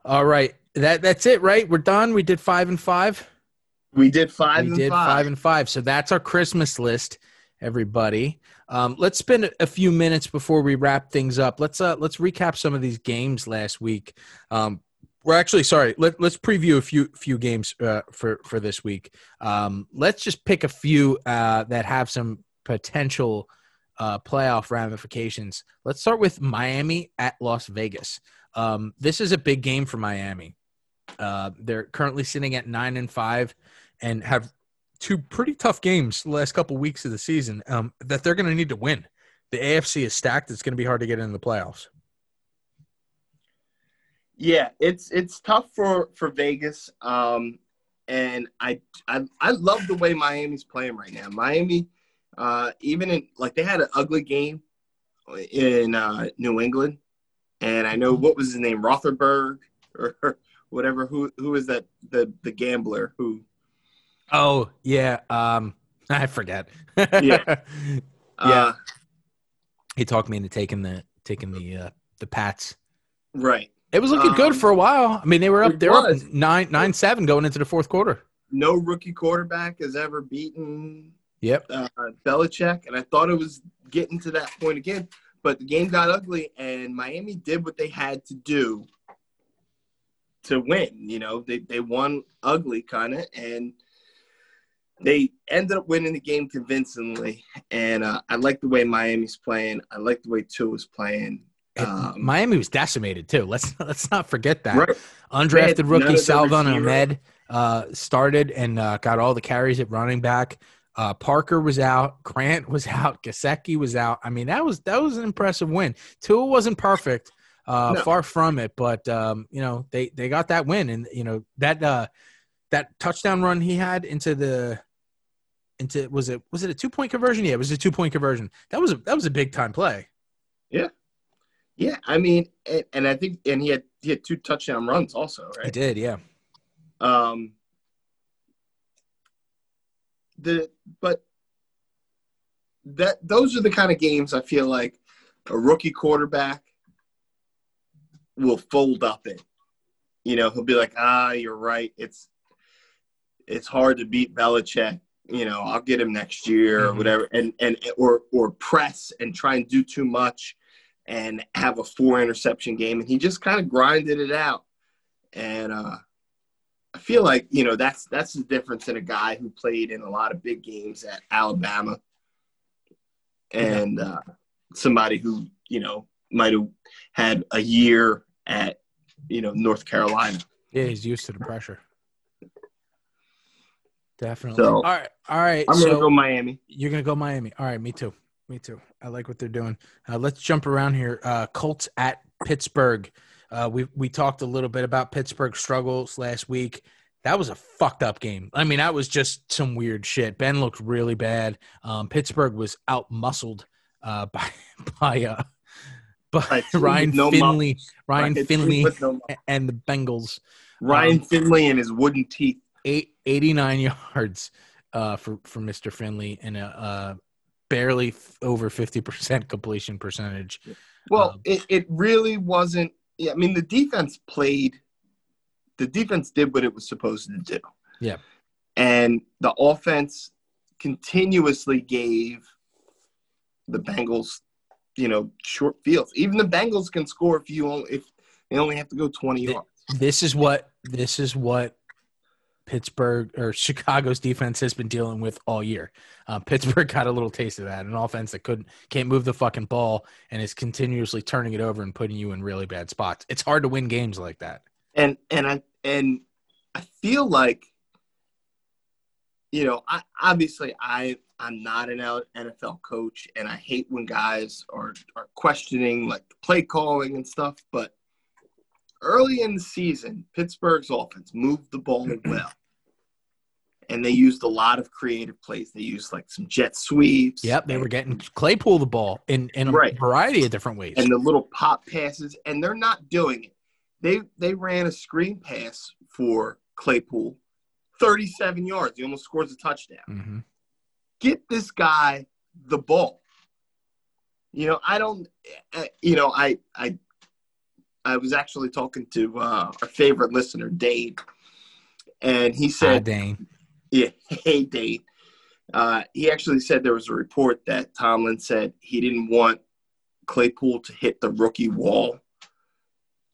All right, that that's it, right? We're done. We did five and five. We did five we did five. five and five. So that's our Christmas list, everybody. Um, let's spend a few minutes before we wrap things up. Let's uh let's recap some of these games last week. Um, we're actually sorry. Let, let's preview a few few games uh, for for this week. Um, let's just pick a few uh, that have some potential uh, playoff ramifications. Let's start with Miami at Las Vegas. Um, this is a big game for Miami. Uh, they're currently sitting at nine and five, and have two pretty tough games the last couple weeks of the season um, that they're going to need to win. The AFC is stacked. It's going to be hard to get in the playoffs. Yeah, it's it's tough for for Vegas. Um, and I I I love the way Miami's playing right now. Miami, uh, even in like they had an ugly game in uh, New England, and I know what was his name, Rotherberg or whatever. Who who is that the the gambler who? Oh yeah, um, I forget. Yeah. Uh, he talked me into taking the taking the uh, the Pats. right. It was looking good Um, for a while. I mean, they were up. They were up nine nine seven going into the fourth quarter. No rookie quarterback has ever beaten Yep. uh, Belichick, and I thought it was getting to that point again. But the game got ugly, and Miami did what they had to do to win. You know, they they won ugly, kind of, and they ended up winning the game convincingly. And uh, I like the way Miami's playing. I like the way Tua is playing. Um, Miami was decimated too. Let's let's not forget that. Right. Undrafted rookie Salvon. Ahmed uh, started and uh, got all the carries at running back. Uh, Parker was out. Grant was out. Gesicki was out. I mean, that was that was an impressive win. Tua wasn't perfect, uh, No. far from it, but um, you know they they got that win, and you know that uh, that touchdown run he had into the into was it was it a two point conversion? Yeah, it was a two point conversion. That was a that was a big time play. Yeah, yeah. I mean, and, and I think, and he had he had two touchdown runs also, He did, yeah. Um, the but that those are the kind of games I feel like a rookie quarterback will fold up in. You know, he'll be like, "Ah, you're right. It's it's hard to beat Belichick. You know, I'll get him next year or Mhm. whatever." And and or or press and try and do too much and have a four interception game. And he just kind of grinded it out. And uh, I feel like you know that's that's the difference in a guy who played in a lot of big games at Alabama and uh, somebody who you know might have had a year at you know North Carolina. Yeah, he's used to the pressure. Definitely. So- all right, all right. I'm so gonna go Miami. you're gonna go Miami. All right, me too. Me too. I like what they're doing. Uh, let's jump around here. Uh, Colts at Pittsburgh. Uh, we we talked a little bit about Pittsburgh's struggles last week. That was a fucked up game. I mean, that was just some weird shit. Ben looked really bad. Um, Pittsburgh was out muscled uh, by by uh, by Ryan no Finley, Ryan Ryan Finley, no- and the Bengals. Ryan Um, Finley and his wooden teeth. Eight, 89 yards uh, for for Mr. Finley and a uh, barely f- over fifty percent completion percentage. Well, um, it, it really wasn't. Yeah, I mean the defense played. The defense did what it was supposed to do. Yeah. and the offense continuously gave the Bengals, you know, short fields. Even the Bengals can score if you only, if they only have to go twenty yards. This is what this is what Pittsburgh or Chicago's defense has been dealing with all year. Uh, Pittsburgh got a little taste of that. An offense that couldn't can't move the fucking ball and is continuously turning it over and putting you in really bad spots. It's hard to win games like that. and and I and I feel like you know I obviously I I'm not an NFL coach and I hate when guys are are questioning like play calling and stuff but early in the season Pittsburgh's offense moved the ball well and they used a lot of creative plays they used like some jet sweeps Yep, they were getting Claypool the ball in in a Right. variety of different ways. and the little pop passes, and they're not doing it. They they ran a screen pass for Claypool, 37 yards. He almost scores a touchdown. Mhm. Get this guy the ball. You know, I don't. uh, You know, I I I was actually talking to uh, our favorite listener, Dave, and he said, dang. "Yeah, hey, Dave." Uh, he actually said there was a report that Tomlin said he didn't want Claypool to hit the rookie wall,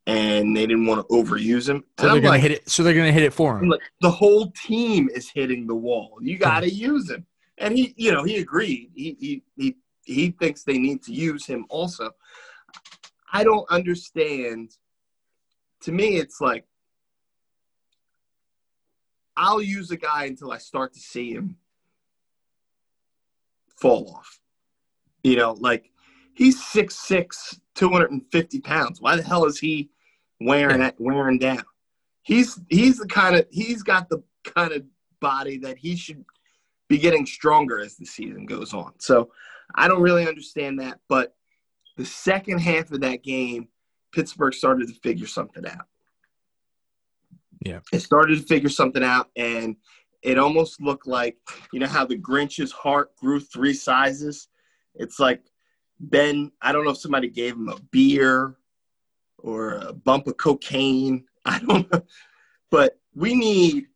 and they didn't want to overuse him. So they're gonna like, hit it. So they're gonna hit it for him. like, the whole team is hitting the wall. You got to use him, and he, you know, he agreed. He he he he thinks they need to use him also. I don't understand. To me, it's like I'll use a guy until I start to see him fall off. You know, like he's 6'6", 250 pounds. Why the hell is he wearing that wearing down? He's he's the kind of he's got the kind of body that he should be getting stronger as the season goes on. So I don't really understand that, but the second half of that game, Pittsburgh started to figure something out. Yeah. It started to figure something out and it almost looked like you know how the Grinch's heart grew three sizes? It's like Ben, I don't know if somebody gave him a beer or a bump of cocaine. I don't know. But we need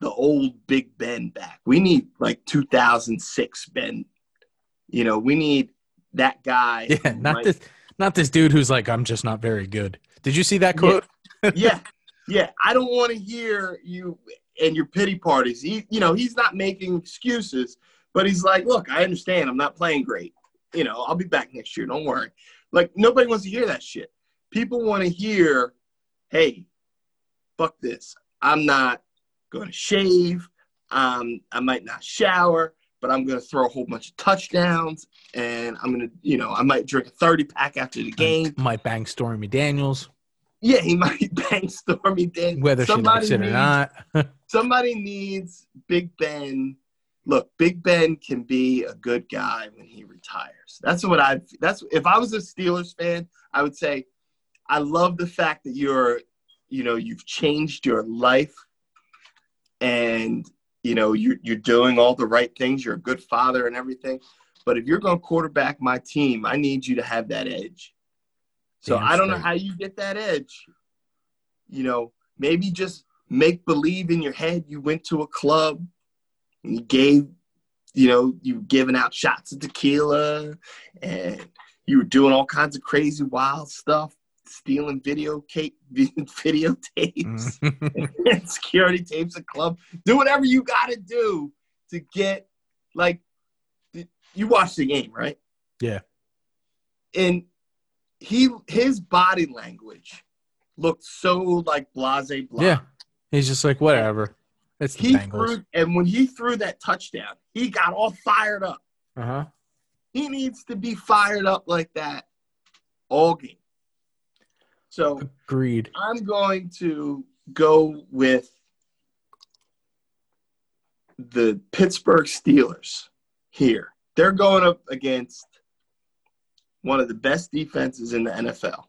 the old Big Ben back. We need like 2006 Ben. You know, we need that guy. Yeah, not might- this, not this dude who's like, I'm just not very good. Did you see that Yeah. quote? yeah, yeah. I don't want to hear you and your pity parties. He, you know, he's not making excuses, but he's like, look, I understand. I'm not playing great. You know, I'll be back next year. Don't worry. Like nobody wants to hear that shit. People want to hear, hey, fuck this. I'm not going to shave. Um, I might not shower, but I'm going to throw a whole bunch of touchdowns, and I'm going to, you know, I might drink a 30 pack after the game. Might bang Stormy Daniels, Yeah, he might bang Stormy Daniels. whether she likes it or not. Somebody needs Big Ben. Look, Big Ben can be a good guy when he retires. That's what I. That's if I was a Steelers fan, I would say, I love the fact that you're, you know, you've changed your life, and you know you're you're doing all the right things. You're a good father and everything, But if you're going to quarterback my team, I need you to have that edge. So Damn I don't know how you get that edge. You know, maybe just make believe in your head you went to a club and you gave, you know, you giving out shots of tequila and you were doing all kinds of crazy wild stuff, stealing video tape, videotapes and security tapes of club. Do whatever you got to do to get like you watch the game, right? Yeah. And he his body language looked so like blase blah. yeah. He's just like, whatever. It's He Bengals. threw and when he threw that touchdown, he got all fired up. Uh huh. He needs to be fired up like that all game. So Agreed. I'm going to go with the Pittsburgh Steelers here. They're going up against one of the best defenses in the NFL.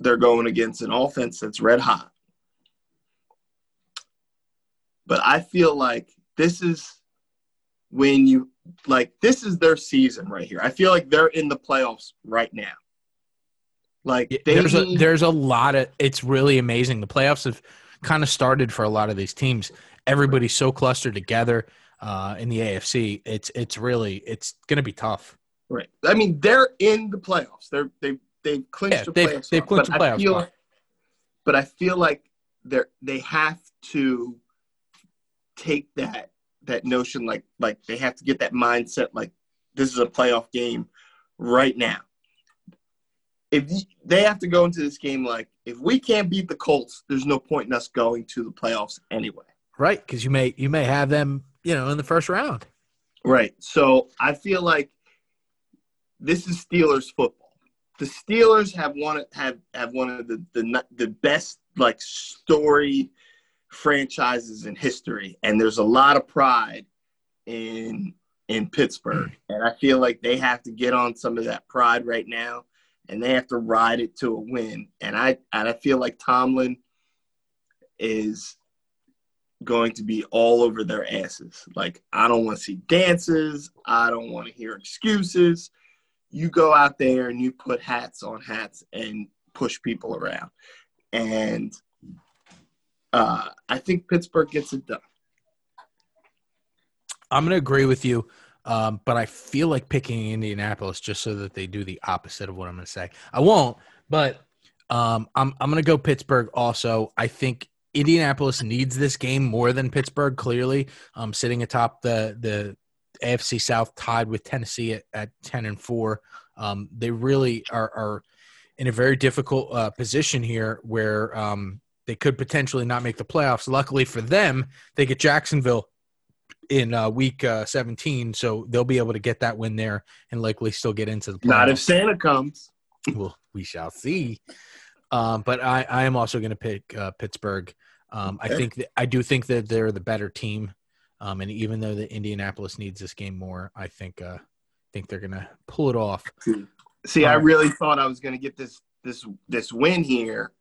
They're going against an offense that's red hot. But I feel like this is when you like this is their season right here. I feel like they're in the playoffs right now. Like they there's a there's a lot of it's really amazing. The playoffs have kind of started for a lot of these teams. Everybody's so clustered together uh, in the AFC. It's it's really it's going to be tough. Right. I mean, they're in the playoffs. They're they they've clinched Yeah, the they've- playoffs. they've clinched But the I feel- spot. But I feel like they're they have to take that that notion like like they have to get that mindset like this is a playoff game right now. If they have to go into this game like if we can't beat the Colts, there's no point in us going to the playoffs anyway. Right? Because you may you may have them you know in the first round. Right. So I feel like this is Steelers football. The Steelers have one have have one of the the the best like story franchises in history, and there's a lot of pride in in Pittsburgh, and I feel like they have to get on some of that pride right now, and they have to ride it to a win. And I and I feel like Tomlin is going to be all over their asses. Like, I don't want to see dances. I don't want to hear excuses. You go out there and you put hats on hats and push people around. And uh, I think Pittsburgh gets it done. I'm going to agree with you, um, but I feel like picking Indianapolis just so that they do the opposite of what I'm going to say. I won't, but um, I'm I'm going to go Pittsburgh. Also, I think Indianapolis needs this game more than Pittsburgh. Clearly, um, sitting atop the the AFC South, tied with Tennessee at, at ten and four. Um, they really are are in a very difficult uh, position here, where um, they could potentially not make the playoffs. Luckily for them, they get Jacksonville in uh, week uh, 17, so they'll be able to get that win there and likely still get into the playoffs. Not if Santa comes. well, we shall see. Um, but I, I am also going to pick uh, Pittsburgh. Um, I think that, I do think that they're the better team, um, and even though the Indianapolis needs this game more, I think uh, think they're going to pull it off. See, I really thought I was going to get this this this win here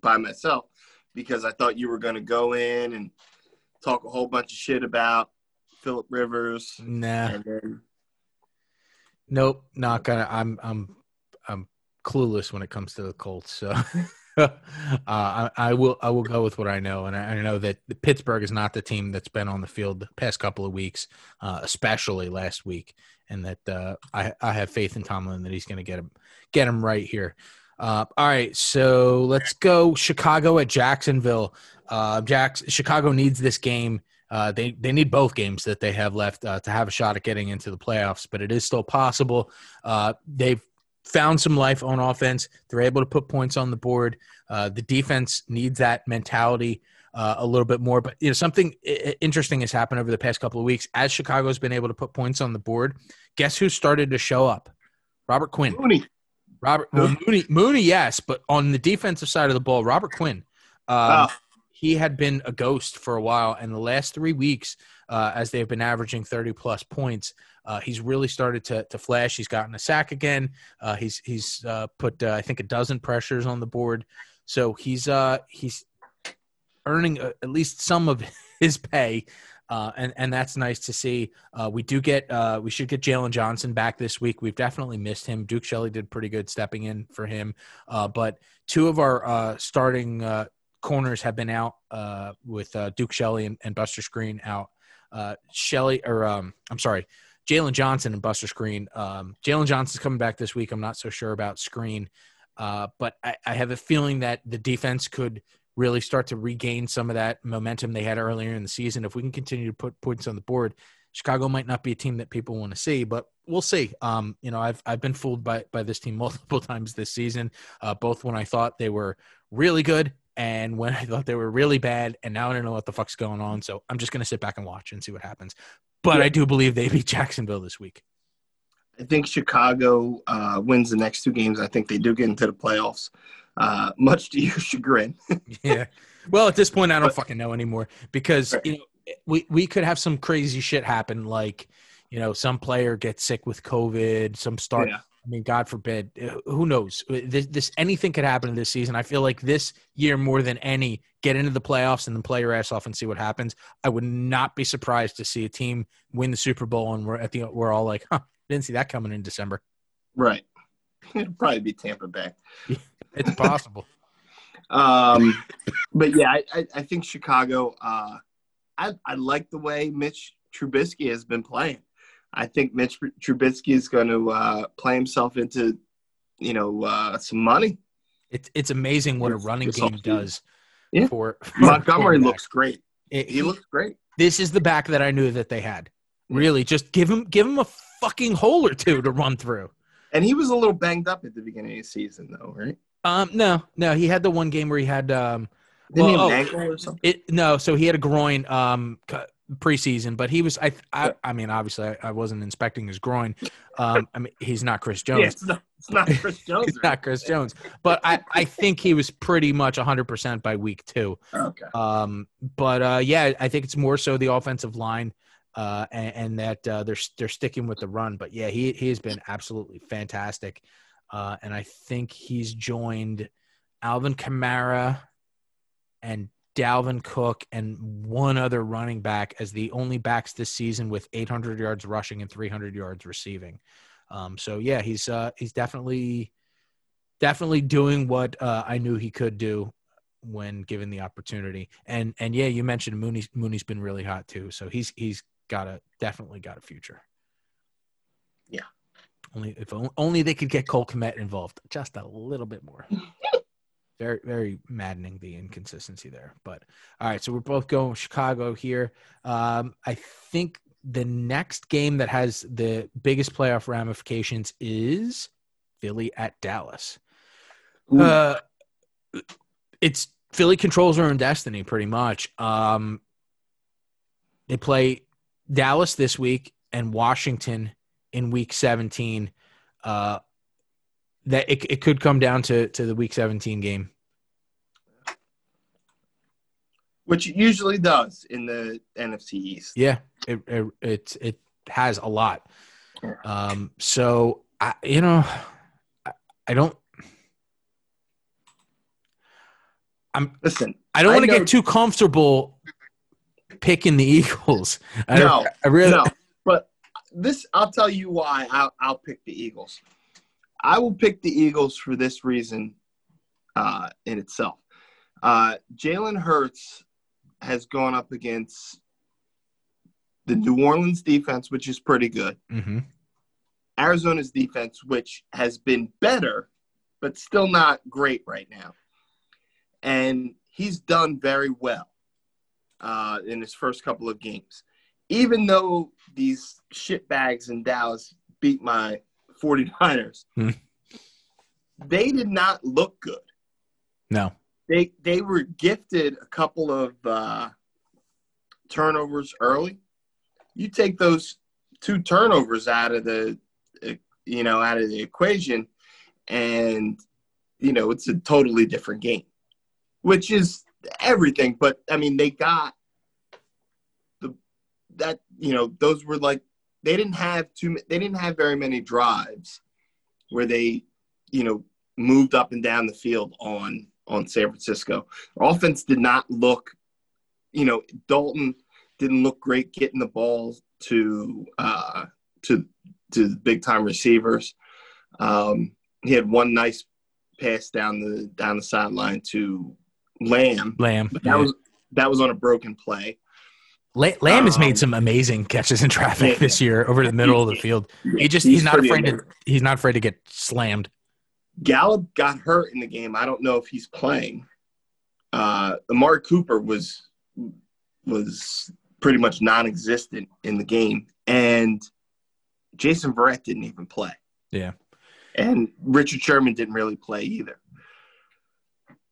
by myself because I thought you were going to go in and talk a whole bunch of shit about Philip Rivers Nah, then nope, not gonna. I'm I'm I'm clueless when it comes to the Colts. So. uh, I, I will. I will go with what I know, and I, I know that the Pittsburgh is not the team that's been on the field the past couple of weeks, uh, especially last week, and that uh, I, I have faith in Tomlin that he's going to get him get him right here. Uh, all right, so let's go Chicago at Jacksonville. Uh, Jacks Chicago needs this game. Uh, they they need both games that they have left uh, to have a shot at getting into the playoffs, but it is still possible. Uh, they've found some life on offense. They're able to put points on the board. Uh, the defense needs that mentality uh, a little bit more. But you know, something interesting has happened over the past couple of weeks as Chicago's been able to put points on the board. Guess who started to show up? Robert Quinn. Mooney. Robert well, Mooney. Mooney, yes, but on the defensive side of the ball, Robert Quinn. Um, Oh. He had been a ghost for a while, and the last three weeks, uh, as they've been averaging thirty plus points, uh, he's really started to to flash. He's gotten a sack again. Uh, he's he's uh, put uh, I think a dozen pressures on the board, so he's uh, he's earning uh at least some of his pay. And and that's nice to see. We do get we should get Jaylon Johnson back this week. We've definitely missed him. Duke Shelley did pretty good stepping in for him, but two of our starting corners have been out uh, with uh, Duke Shelley and, and Buster Skrine out. Uh, Shelley or um, I'm sorry, Jaylon Johnson and Buster Skrine. Um, Jaylon Johnson's coming back this week. I'm not so sure about Skrine, uh, but I, I have a feeling that the defense could really start to regain some of that momentum they had earlier in the season. If we can continue to put points on the board, Chicago might not be a team that people want to see, but we'll see. Um, you know, I've I've been fooled by by this team multiple times this season, uh, both when I thought they were really good and when I thought they were really bad, and now I don't know what the fuck's going on. So I'm just gonna sit back and watch and see what happens. But Yeah. I do believe they beat Jacksonville this week. I think Chicago uh, wins the next two games. I think they do get into the playoffs, uh, much to your chagrin. yeah. Well, at this point, I don't But- fucking know anymore because Right. you know we we could have some crazy shit happen, like you know some player gets sick with COVID, some start. Yeah. I mean, God forbid. Uh, Who knows? This, this anything could happen this season. I feel like this year more than any, get into the playoffs and then play your ass off and see what happens. I would not be surprised to see a team win the Super Bowl and we're at the we're all like, huh, didn't see that coming in December. Right. It'll probably be Tampa Bay. It's possible. Um, but yeah, I, I, I think Chicago. Uh, I I like the way Mitch Trubisky has been playing. I think Mitch Trubisky is going to uh, play himself into, you know, uh, some money. It's it's amazing what a running it's game does. Yeah. For, for Montgomery looks great. It- He looks great. this is the back that I knew that they had. Really, just give him give him a fucking hole or two to run through. And he was a little banged up at the beginning of the season, though, right? Um, no, no, he had the one game where he had um, Didn't he Well, have an oh. ankle or something? it no, so he had a groin um cu- preseason, but he was I I, I mean obviously I, I wasn't inspecting his groin. Um, I mean he's not Chris Jones. Yeah, it's not, it's not Chris Jones. He's not Chris Jones, but I, I think he was pretty much 100% by week two. Okay. Um, but uh, yeah, I think it's more so the offensive line uh, and, and that uh, they're they're sticking with the run. But yeah, he he has been absolutely fantastic, uh, and I think he's joined Alvin Kamara and Dalvin Cook and one other running back as the only backs this season with 800 yards rushing and 300 yards receiving. Um, so yeah, he's uh, he's definitely definitely doing what uh, I knew he could do when given the opportunity. And and yeah, you mentioned Mooney's Mooney's been really hot too. So he's he's got a definitely got a future. Yeah. Only if on- only they could get Cole Kmet involved just a little bit more. very very maddening the inconsistency there. But all right, so we're both going Chicago here. Um, I think the next game that has the biggest playoff ramifications is Philly at Dallas. Uh, it's Philly controls their own destiny pretty much. Um, they play Dallas this week and Washington in Week 17. Uh, that it, it could come down to to the Week 17 game. Which it usually does in the NFC East. Yeah, it it it, it has a lot. Um, so I you know I, I don't. I'm Listen, I don't want to get too comfortable picking the Eagles. I, No, I really no, but this I'll tell you why I'll, I'll pick the Eagles. I will pick the Eagles for this reason uh, in itself. Uh, Jalen Hurts has gone up against the New Orleans defense, which is pretty good. Mhm. Arizona's defense, which has been better, but still not great right now. And he's done very well uh, in his first couple of games. Even though these shitbags in Dallas beat my 49ers, Hmm. they did not look good. no. They they were gifted a couple of uh, turnovers early. You take those two turnovers out of the you know out of the equation, and you know it's a totally different game, which is everything. But I mean, they got the that you know those were like they didn't have too they didn't have very many drives where they you know moved up and down the field on on San Francisco. Their offense did not look, you know, Dalton didn't look great getting the ball to uh, to to the big time receivers. Um, he had one nice pass down the down the sideline to Lamb, Lamb. but that yeah. was that was on a broken play. La- Lamb has um, made some amazing catches in traffic yeah. this year over the middle of the field. He just he's, not pretty afraid to he's not afraid to get slammed. Gallup got hurt in the game. I don't know if he's playing. Uh, Amari Cooper was was pretty much non-existent in the game, and Jason Verrett didn't even play. Yeah. and Richard Sherman didn't really play either.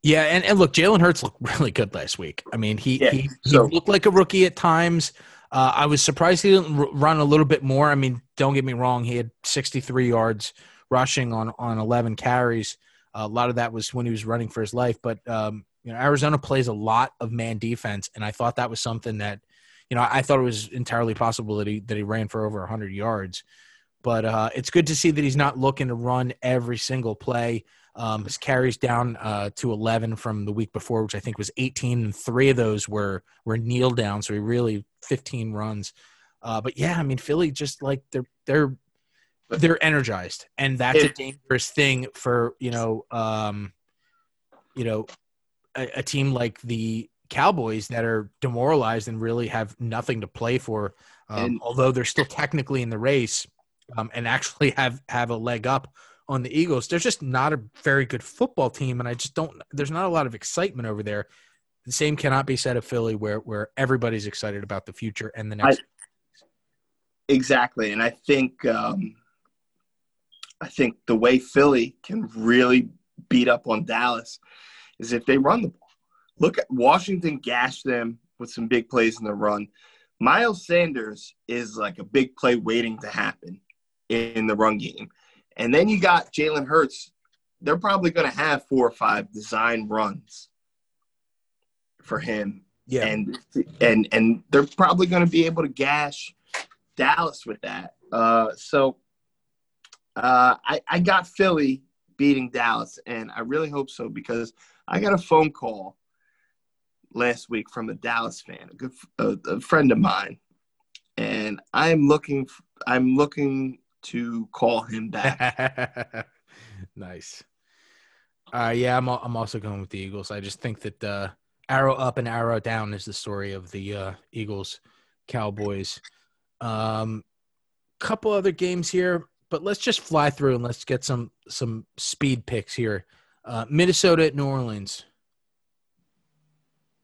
Yeah, and, and look, Jalen Hurts looked really good last week. I mean, he Yeah, he, he looked like a rookie at times. Uh, I was surprised he didn't r- run a little bit more. I mean, don't get me wrong; he had 63 yards rushing on on 11 carries. a lot of that was when he was running for his life. But um, you know, Arizona plays a lot of man defense, and I thought that was something that, you know, I thought it was entirely possible that he that he ran for over 100 yards. But uh, it's good to see that he's not looking to run every single play. Um, his carries down uh, to 11 from the week before, which I think was 18, and three of those were were kneel down. So he really 15 runs. Uh, but yeah, I mean Philly just like they're they're they're energized, and that's a dangerous thing for you know um, you know a, a team like the Cowboys that are demoralized and really have nothing to play for. Um, And- although they're still technically in the race um, and actually have have a leg up on the Eagles. They're just not a very good football team, and I just don't. There's not a lot of excitement over there. The same cannot be said of Philly, where where everybody's excited about the future and the next. Exactly, and I think um, I think the way Philly can really beat up on Dallas is if they run the ball. Look at Washington gash them with some big plays in the run. Miles Sanders is like a big play waiting to happen in the run game, and then you got Jalen Hurts. They're probably going to have four or five design runs for him yeah, and and and they're probably going to be able to gash Dallas with that. Uh, so uh, I I got Philly beating Dallas, and I really hope so because I got a phone call last week from a Dallas fan, a good a, a friend of mine, and I'm looking I'm looking to call him back. nice. Uh, yeah, I'm I'm also going with the Eagles. I just think that uh, arrow up and arrow down is the story of the uh, Eagles Cowboys. Um, couple other games here, but let's just fly through and let's get some some speed picks here. Uh, Minnesota at New Orleans.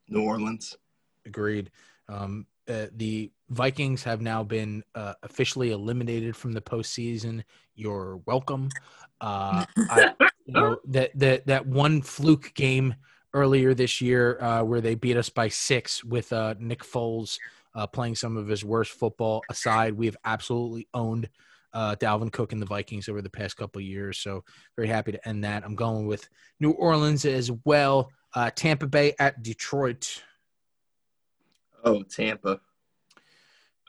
New Orleans. Agreed. Um, uh, the Vikings have now been uh, officially eliminated from the postseason. You're welcome. Uh, I, you know, that that that one fluke game earlier this year uh, where they beat us by six with uh, Nick Foles uh, playing some of his worst football aside, we have absolutely owned uh, Dalvin Cook and the Vikings over the past couple of years. So very happy to end that. I'm going with New Orleans as well. Uh, Tampa Bay at Detroit. Oh, Tampa.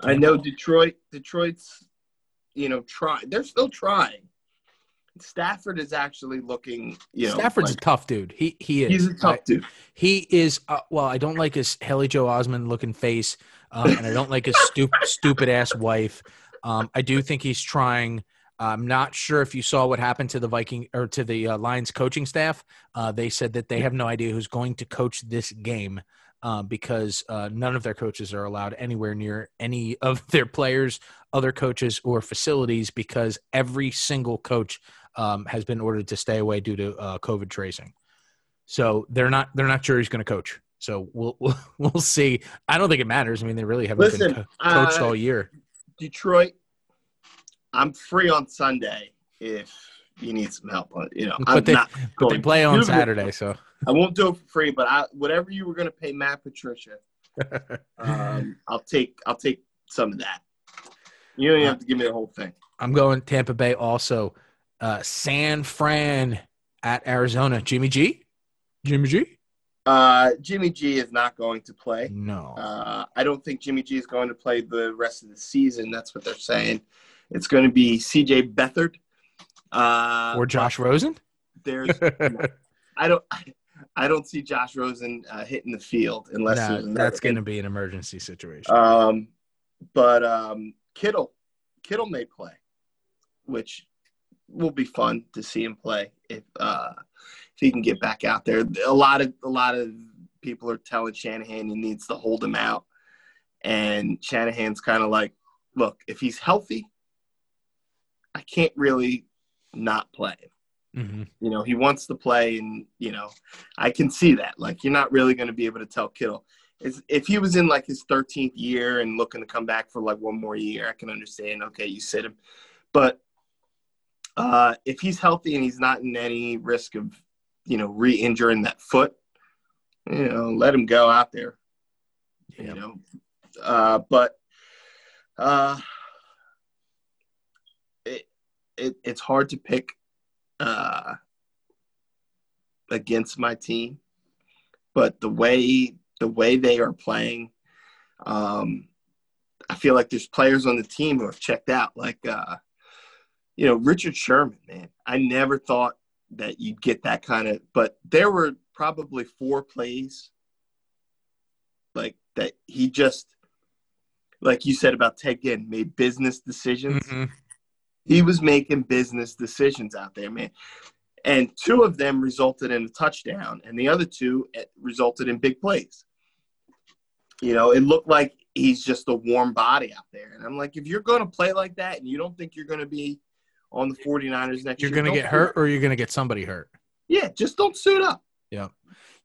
I know Detroit. Detroit's, you know, try. They're still trying. Stafford is actually looking. You know, Stafford's like- a tough dude. He he is. he's a tough I- dude. he is. Uh, well, I don't like his Haley Joel Osment looking face, um, and I don't like his stupid stupid ass wife. Um, I do think he's trying. I'm not sure if you saw what happened to the Viking or to the uh, Lions coaching staff. Uh, they said that they have no idea who's going to coach this game uh, because uh, none of their coaches are allowed anywhere near any of their players, other coaches, or facilities because every single coach um, has been ordered to stay away due to uh, COVID tracing. So they're not they're not sure he's going to coach. So we'll, we'll we'll see. I don't think it matters. I mean, they really haven't Listen, been co- coached uh, all year. Detroit. I'm free on Sunday if you need some help. But. You know, But I'm they- not. But they play on it. Saturday, so I won't do it for free, but I whatever you were going to pay Matt Patricia, um, I'll take. I'll take some of that. You don't even have to give me the whole thing. I'm going Tampa Bay also. Uh, San Fran at Arizona. Jimmy G. Jimmy G. Uh, Jimmy G is not going to play. No. Uh, I don't think Jimmy G is going to play the rest of the season. That's what they're saying. It's going to be C.J. Beathard. Uh, or Josh Rosen. There's. I don't. I don't see Josh Rosen uh, hitting the field unless No, that's going to be an emergency situation. Um, but um, Kittle, Kittle may play, which will be fun to see him play if uh, if he can get back out there. A lot of a lot of people are telling Shanahan he needs to hold him out, and Shanahan's kind of like, look, if he's healthy, I can't really not play him. hmm You know, he wants to play, and you know, I can see that. Like, you're not really going to be able to tell Kittle. If he was in like his 13th year and looking to come back for like one more year, I can understand. Okay, you sit him, but uh, if he's healthy and he's not in any risk of, you know, re-injuring that foot, you know, let him go out there. Yeah. You know, uh, but uh, it, it it's hard to pick uh, against my team, but the way the way they are playing, um, I feel like there's players on the team who have checked out. Like, uh, you know, Richard Sherman, man. I never thought that you'd get that kind of, but there were probably four plays like that he just, like you said about Ted Ginn, made business decisions Mhm. He was making business decisions out there, man. And two of them resulted in a touchdown, and the other two eh, resulted in big plays. You know, it looked like he's just a warm body out there. And I'm like, if you're going to play like that and you don't think you're going to be on the 49ers next year, You're going to get hurt or you're going to get somebody hurt. Yeah, just don't suit up.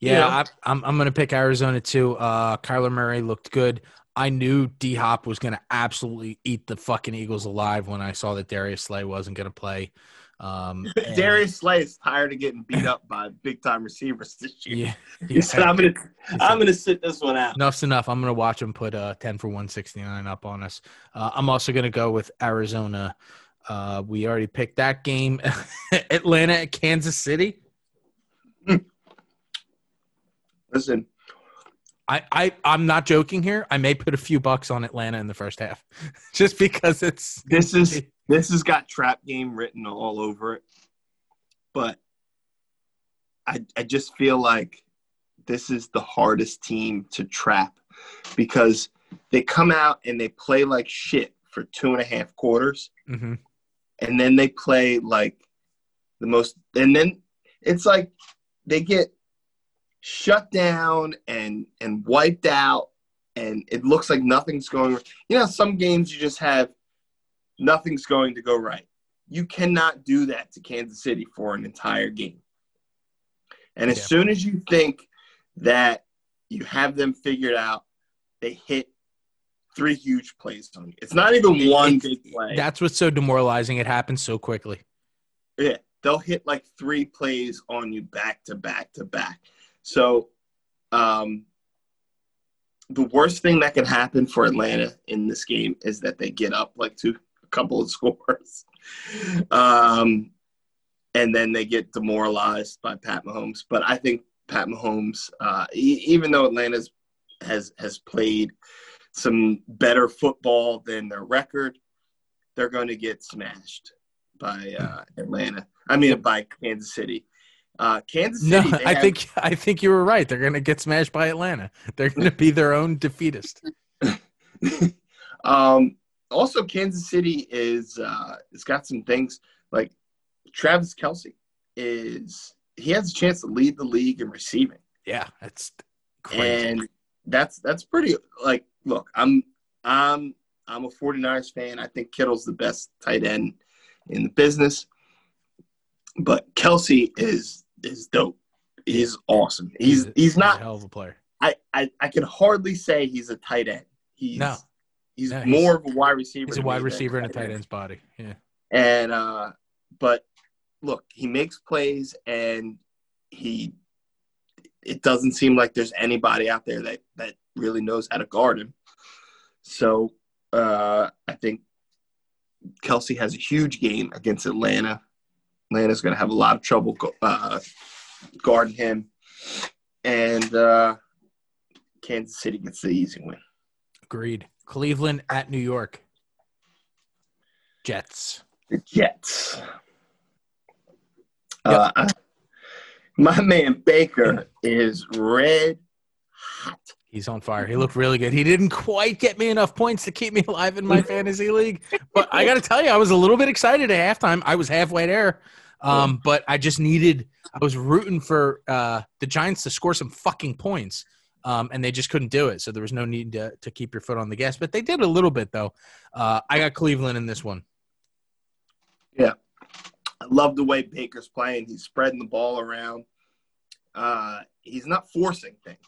Yeah, know? I, I'm I'm going to pick Arizona too. Uh, Kyler Murray looked good. I knew D Hop was going to absolutely eat the fucking Eagles alive when I saw that Darius Slay wasn't going to play. Um, and- Darius Slay is tired of getting beat up by big time receivers this year. Yeah, He said, I'm gonna I'm gonna sit this one out. Enough's enough. I'm going to watch him put uh, 10 for 169 up on us. Uh, I'm also going to go with Arizona. Uh, we already picked that game. Atlanta at Kansas City. Listen, I, I, I'm not joking here. I may put a few bucks on Atlanta in the first half just because it's. this is this has got trap game written all over it but i i just feel like this is the hardest team to trap because they come out and they play like shit for two and a half quarters Mhm. and then they play like the most and then it's like they get shut down and and wiped out and it looks like nothing's going you know some games you just have nothing's going to go right you cannot do that to kansas city for an entire game and as Yeah. soon as you think that you have them figured out they hit three huge plays on you it's not even one It's- big play That's what's so demoralizing. It happens so quickly. Yeah, they'll hit like three plays on you back to back to back. So, um, the worst thing that can happen for Atlanta in this game is that they get up like to a couple of scores, um, and then they get demoralized by Pat Mahomes. But I think Pat Mahomes, uh, e- even though Atlanta's has has played some better football than their record, they're going to get smashed by uh, Atlanta. I mean, by Kansas City. Uh, Kansas No, City. they I have- think I think you were right. They're going to get smashed by Atlanta. They're going to be their own defeatist. um, also, Kansas City is uh, it's got some things like Travis Kelce is he has a chance to lead the league in receiving, Yeah, that's crazy. and that's that's pretty. Like, look, I'm I'm I'm a 49ers fan. I think Kittle's the best tight end in the business, but Kelce is is dope. He's awesome. He's a- he's a not. hell of a player. I, I I can hardly say he's a tight end. He's No. he's No, he's- more of a wide receiver. He's a wide receiver in a tight end's body. Yeah. And uh, but look, he makes plays, and he. It doesn't seem like there's anybody out there that that really knows how to guard him. So uh, I think Kelce has a huge game against Atlanta. Atlanta's going to have a lot of trouble uh, guarding him, and uh, Kansas City gets the easy win. Agreed. Cleveland at New York. Jets. The Jets. Uh, My man Baker is red hot. He's on fire. He looked really good. He didn't quite get me enough points to keep me alive in my fantasy league, but I got to tell you, I was a little bit excited at halftime. I was halfway there, um, but I just needed. I was rooting for uh, the Giants to score some fucking points, um, and they just couldn't do it. So there was no need to, to keep your foot on the gas, but they did a little bit though. Uh, I got Cleveland in this one. Yeah, I love the way Baker's playing. He's spreading the ball around. Uh, he's not forcing things.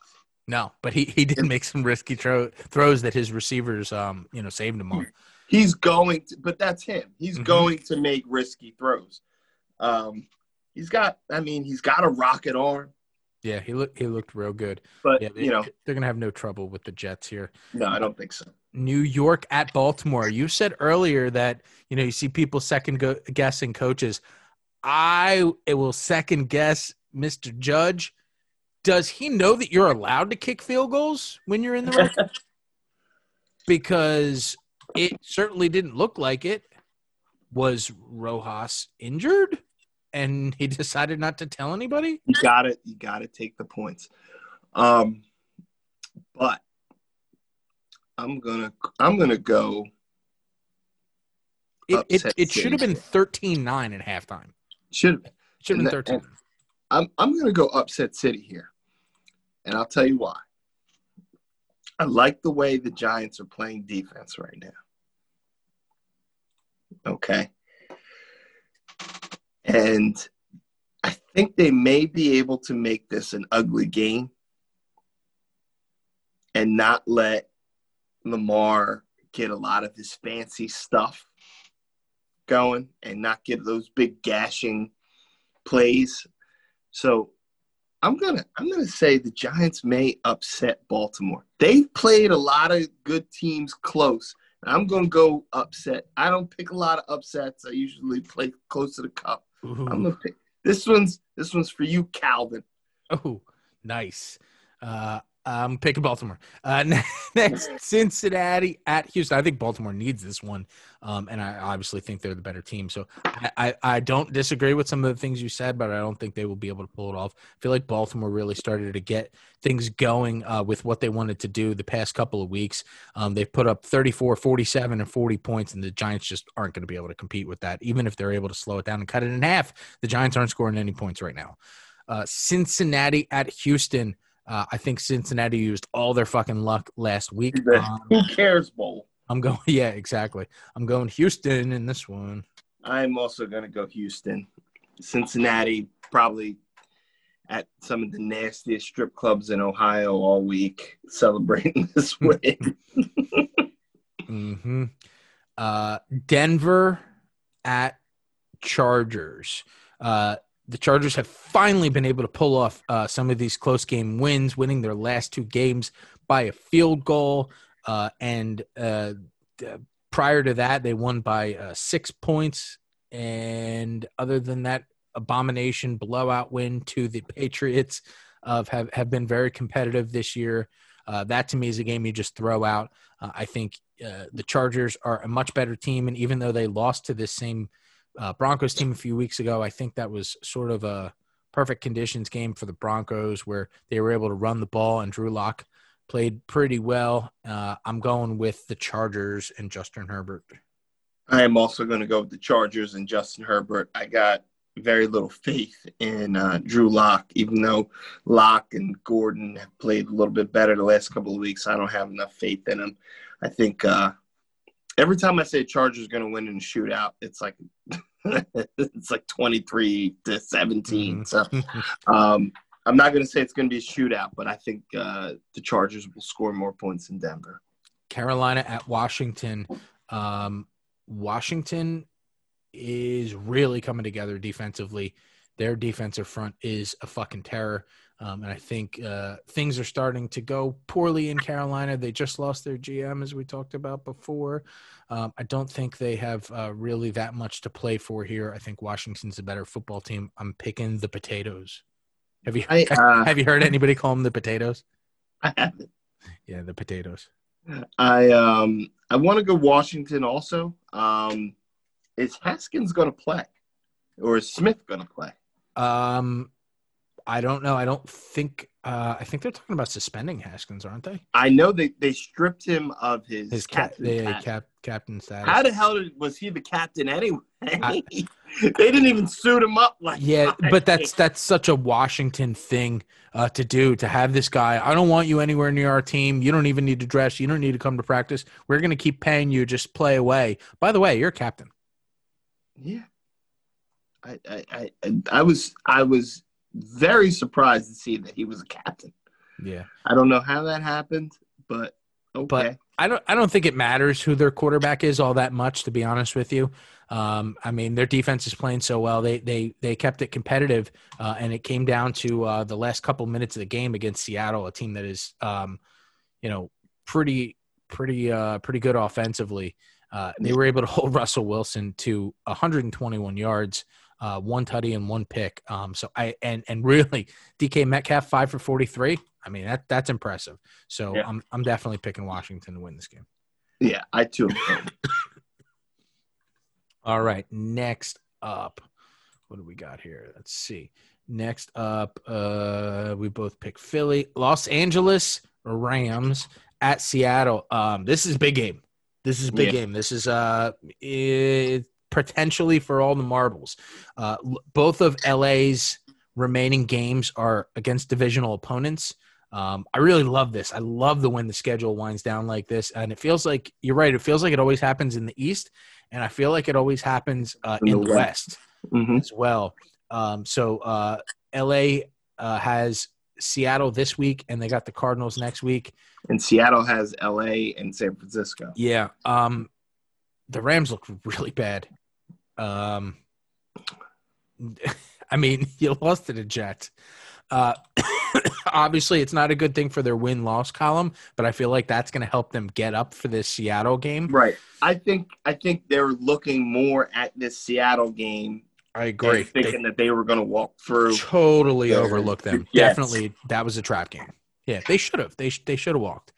No, but he, he did make some risky throw, throws that his receivers, um, you know, saved him on. He's going to, but that's him. He's Mhm. going to make risky throws. Um, he's got, I mean, he's got a rocket arm, Yeah, he looked he looked real good. but Yeah, they, you know, they're gonna have no trouble with the Jets here. no, I don't think so. New York at Baltimore. You said earlier that you know you see people second go- guessing coaches. I it will second guess Mr. Judge. Does he know that you're allowed to kick field goals when you're in the red? because it certainly didn't look like it. Was Rojas injured, and he decided not to tell anybody? You got it. You got to take the points. Um, but I'm gonna, I'm gonna go. It it, it should have been 13-9 at halftime. Should It should have been thirteen. and- I'm I'm gonna go upset city here, and I'll tell you why. I like the way the Giants are playing defense right now. Okay, and I think they may be able to make this an ugly game, and not let Lamar get a lot of his fancy stuff going, and not get those big gashing plays. So I'm gonna I'm gonna say the Giants may upset Baltimore. They've played a lot of good teams close. I'm gonna go upset. I don't pick a lot of upsets. I usually play close to the cup. Ooh. I'm gonna pick this one's this one's for you, Calvin. Oh, nice. Uh, I'm picking Baltimore. Uh, next, Cincinnati at Houston. I think Baltimore needs this one, um, and I obviously think they're the better team. So I, I, I don't disagree with some of the things you said, but I don't think they will be able to pull it off. I feel like Baltimore really started to get things going uh, with what they wanted to do the past couple of weeks. Um, they've put up 34, 47, and 40 points, and the Giants just aren't going to be able to compete with that. Even if they're able to slow it down and cut it in half, the Giants aren't scoring any points right now. Uh, Cincinnati at Houston. Uh, I think Cincinnati used all their fucking luck last week. Um, Who cares bowl? I'm going, yeah, exactly. I'm going Houston in this one. I'm also gonna go Houston. Cincinnati probably at some of the nastiest strip clubs in Ohio all week celebrating this win. hmm Uh, Denver at Chargers. Uh, the Chargers have finally been able to pull off uh, some of these close game wins, winning their last two games by a field goal. Uh, and uh, prior to that, they won by uh, six points. And other than that, abomination blowout win to the Patriots of have, have been very competitive this year. Uh, that to me is a game you just throw out. Uh, I think uh, the Chargers are a much better team, and even though they lost to this same uh, Broncos team a few weeks ago, I think that was sort of a perfect conditions game for the Broncos, where they were able to run the ball, and Drew Lock played pretty well. Uh, I'm going with the Chargers and Justin Herbert. I am also going to go with the Chargers and Justin Herbert. I got very little faith in uh, Drew Lock, even though Lock and Gordon have played a little bit better the last couple of weeks. I don't have enough faith in them. I think uh, every time I say Chargers going to win in a shootout, it's like it's like twenty three to 17 So um, I'm not going to say it's going to be a shootout, but I think uh, the Chargers will score more points in Denver. Carolina at Washington. Um, Washington is really coming together defensively. Their defensive front is a fucking terror. Um, and I think uh, things are starting to go poorly in Carolina. They just lost their GM, as we talked about before. Um, I don't think they have uh, really that much to play for here. I think Washington's a better football team. I'm picking the potatoes. Have you I, uh, have you heard anybody call them the potatoes? I haven't. Yeah, the potatoes. I um I want to go Washington also. Um, is Haskins going to play, or is Smith going to play? Um, I don't know. I don't think. Uh, I think they're talking about suspending Haskins, aren't they? I know they, they stripped him of his, His cap, captain cap, captain status. How the hell did, was he the captain anyway? I- they didn't even suit him up like yeah, that. but that's that's such a Washington thing uh, to do to have this guy. I don't want you anywhere near our team. You don't even need to dress. You don't need to come to practice. We're going to keep paying you. Just play away. By the way, you're a captain. yeah. I, I, I, I was I was very surprised to see that he was a captain. Yeah. I don't know how that happened, but okay. But I don't I don't think it matters who their quarterback is all that much to be honest with you. Um, I mean their defense is playing so well. They they they kept it competitive uh, and it came down to uh, the last couple minutes of the game against Seattle, a team that is um, you know pretty pretty uh, pretty good offensively. Uh, they were able to hold Russell Wilson to 121 yards, uh, one tutty and one pick. Um, so I and and really DK Metcalf five for 43. I mean that that's impressive. So Yeah. I'm I'm definitely picking Washington to win this game. yeah, I too. All right, next up, what do we got here? Let's see. Next up, uh, we both pick Philly, Los Angeles Rams at Seattle. Um, this is big game. This is a big Yeah. game. This is uh, it, potentially for all the marbles. Uh, both of LA's remaining games are against divisional opponents. Um, I really love this. I love the when the schedule winds down like this, and it feels like you're right. It feels like it always happens in the East, and I feel like it always happens uh, In in the the West. West Mhm. as well. Um, so uh, LA uh, has Seattle this week, and they got the Cardinals next week. And Seattle has L.A. and San Francisco. Yeah. Um, the Rams look really bad. Um, I mean, you lost to the Jets. Uh, obviously, it's not a good thing for their win loss column, but I feel like that's going to help them get up for this Seattle game. Right. I think I think they're looking more at this Seattle game, I agree. They thinking that they were going to walk through. totally Yeah. overlooked them. Yes. Definitely, that was a trap game. Yeah, they should have. They sh- they should have walked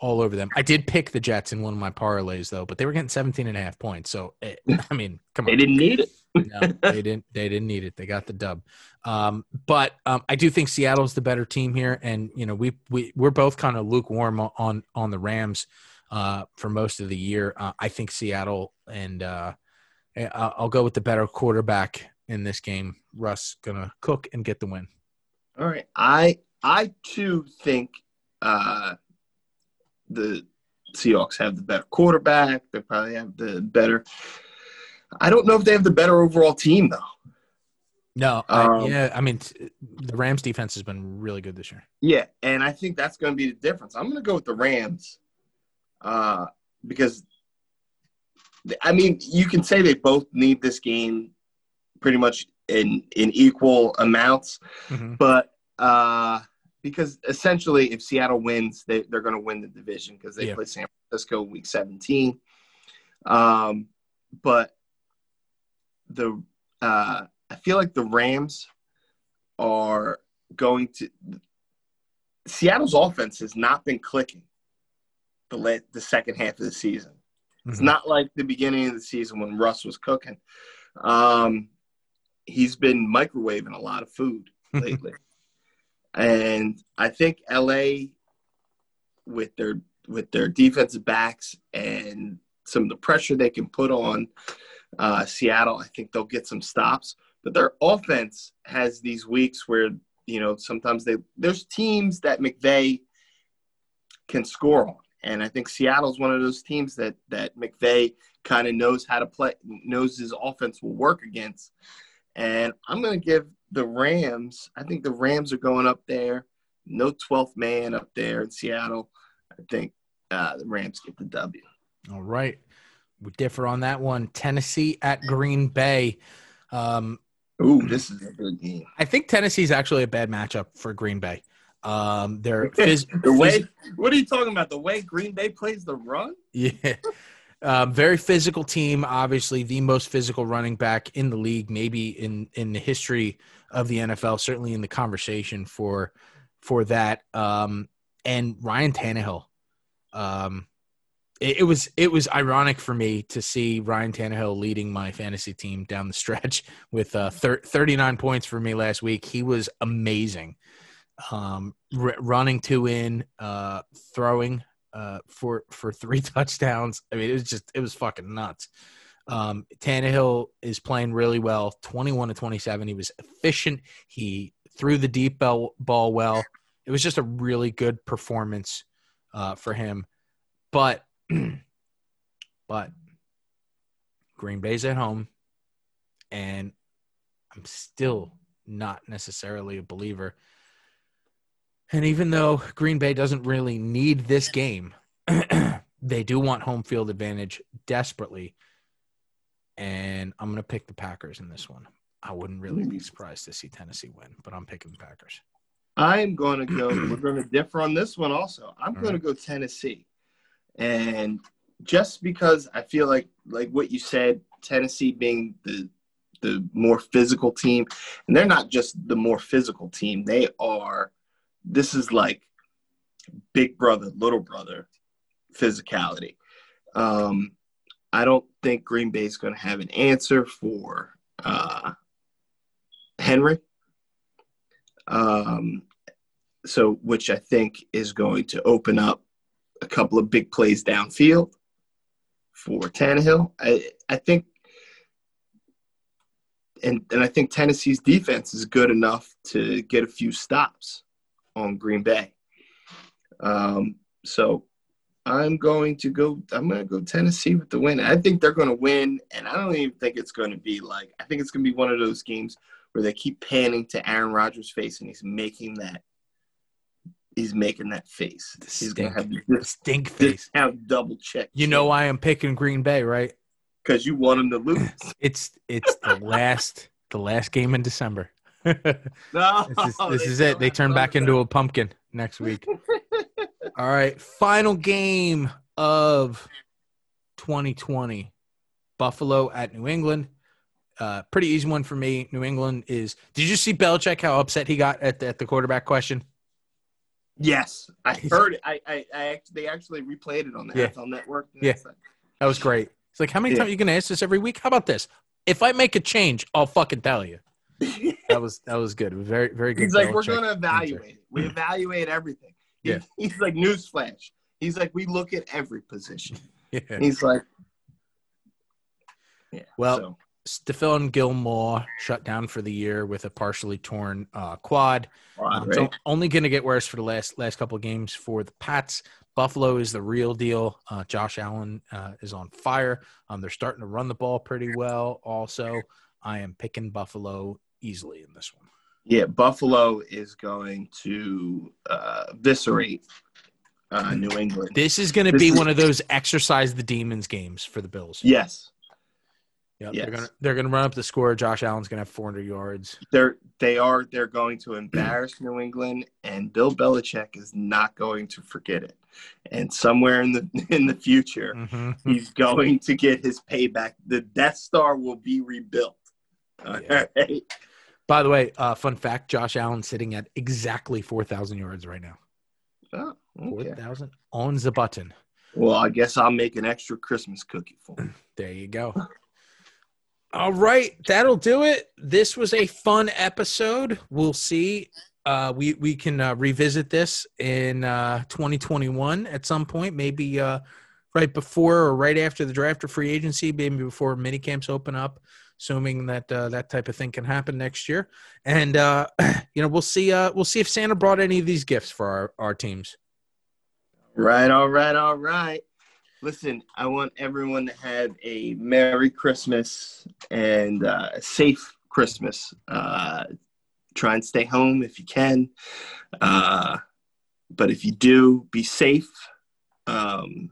all over them. I did pick the Jets in one of my parlays though, but they were getting 17 and a half points. So it, I mean, come on. They didn't need it. no, they didn't. They didn't need it. They got the dub. Um, but um, I do think Seattle's the better team here, and you know we we we're both kind of lukewarm on on the Rams uh, for most of the year. Uh, I think Seattle, and uh, I- I'll go with the better quarterback in this game. Russ gonna cook and get the win. All right. I I too think uh, the Seahawks have the better quarterback. They probably have the better. I don't know if they have the better overall team though. No, I, Um, yeah, I mean the Rams defense has been really good this year. Yeah, and I think that's going to be the difference. I'm going to go with the Rams uh, because, I mean, you can say they both need this game pretty much in in equal amounts, Mhm. but uh, because essentially, if Seattle wins, they, they're going to win the division because they Yeah. play San Francisco week 17. Um, but the uh, I feel like the Rams are going to Seattle's offense has not been clicking the la- the second half of the season. It's Mhm. not like the beginning of the season when Russ was cooking. Um, he's been microwaving a lot of food lately, and I think LA with their with their defensive backs and some of the pressure they can put on uh, Seattle, I think they'll get some stops. But their offense has these weeks where you know sometimes they there's teams that McVay can score on, and I think Seattle's one of those teams that that McVay kind of knows how to play, knows his offense will work against. And I'm going to give the Rams. I think the Rams are going up there. No 12th man up there in Seattle. I think uh, the Rams get the W. All right. We differ on that one. Tennessee at Green Bay. Um, Ooh, this is a good game. I think Tennessee's actually a bad matchup for Green Bay. Um, they're phys- The way, what are you talking about? The way Green Bay plays the run? yeah, um, very physical team. Obviously, the most physical running back in the league, maybe in in the history of the NFL. Certainly in the conversation for for that. Um, and Ryan Tannehill. Um, it, it was it was ironic for me to see Ryan Tannehill leading my fantasy team down the stretch with uh, thir- 39 points for me last week. He was amazing, um, r- running two in, uh, throwing uh, for for three touchdowns. I mean, it was just it was fucking nuts. Um, Tannehill is playing really well, 21 to 27. He was efficient. He threw the deep ball, ball well. It was just a really good performance uh, for him. But but Green Bay's at home, and I'm still not necessarily a believer. And even though Green Bay doesn't really need this game, they do want home field advantage desperately. And I'm going to pick the Packers in this one. I wouldn't really be mm. surprised to see Tennessee win, but I'm picking the Packers. I'm going to go. we're going to differ on this one also. I'm All going to go Tennessee, and just because I feel like like what you said, Tennessee being the the more physical team, and they're not just the more physical team. They are. This is like big brother, little brother physicality. Um, I don't think Green Bay is going to have an answer for uh, Henry. Um, so which I think is going to open up a couple of big plays downfield for Tannehill. I I think and and I think Tennessee's defense is good enough to get a few stops on Green Bay. Um, so I'm going to go. I'm going to go Tennessee with the win. I think they're going to win, and I don't even think it's going to be like. I think it's going to be one of those games where they keep panning to Aaron Rodgers' face, and he's making that. He's making that face. He's going to have this, Stink face. have double check. You know why I'm picking Green Bay, right? because you want him to lose. It's it's the last the last game in December. This No, is, this is it. They turn back both into a pumpkin next week. All right, final game of 2020. Buffalo at New England. Uh, pretty easy one for me. New England is. Did you see Belichick? How upset he got at the, at the quarterback question? Yes, I heard it. I, I, I act- they actually replayed it on the Yeah. NFL Network. Yeah. Like, That was great. It's like, how many Yeah. times are you gonna ask this every week? How about this? If I make a change, I'll fucking tell you. That was that was good. Very very good. He's like, we're going to evaluate it. We evaluate everything. He- Yeah. He's like, newsflash. He's like, we look at every position. Yeah. He's like, yeah. Well, so, Stephon Gilmore shut down for the year with a partially torn uh, quad. odd, Um, right? only going to get worse for the last last couple of games for the Pats. Buffalo is the real deal. Uh, Josh Allen uh, is on fire. Um, they're starting to run the ball pretty well. Also, I am picking Buffalo easily in this one. Yeah, Buffalo is going to uh, eviscerate uh, New England. This is going to be is- one of those exercise the demons games for the Bills. Yes, Yep, Yes. They're going to they're to run up the score. Josh Allen's going to have 400 yards. they're they are they're going to embarrass New England, and Bill Belichick is not going to forget it. And somewhere in the in the future, Mhm. he's going to get his payback. The Death Star will be rebuilt. All Yeah. right. By the way, uh, fun fact: Josh Allen sitting at exactly 4,000 yards right now. Oh, okay. 4,000 on the button. Well, I guess I'll make an extra Christmas cookie for him. There you go. All right, that'll do it. This was a fun episode. We'll see. Uh, we we can uh, revisit this in uh, 2021 at some point, maybe uh, right before or right after the draft or free agency, maybe before mini camps open up, assuming that uh, that type of thing can happen next year. And uh, you know, we'll see. Uh, we'll see if Santa brought any of these gifts for our our teams. Right, all right, all right. Listen, I want everyone to have a Merry Christmas and uh, a safe Christmas. Uh, try and stay home if you can. Uh, but if you do, be safe. Um,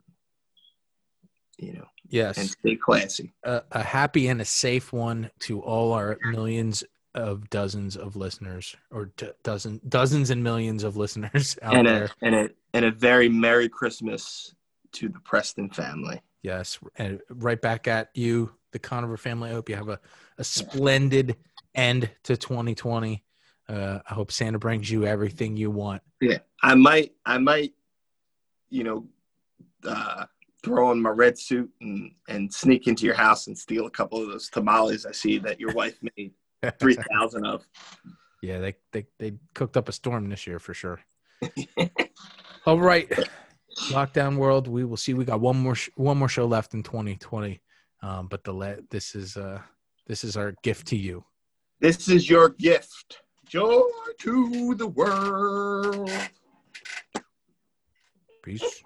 you know, Yes. and stay classy. a, a happy and a safe one to all our millions of dozens of listeners or d- dozen dozens and millions of listeners out And there. a, and, a, and a very Merry Christmas to the Preston family. Yes, and right back at you, the Conover family. I hope you have a, a splendid end to 2020. Uh, I hope Santa brings you everything you want. Yeah, I might, I might, you know, uh, throw on my red suit and and sneak into your house and steal a couple of those tamales I see that your wife made three thousand of. Yeah, they, they they cooked up a storm this year for sure. All right, lockdown world. We will see. We got one more sh- one more show left in 2020, um, but the le- this is uh this is our gift to you. This is your gift, joy to the world. Peace.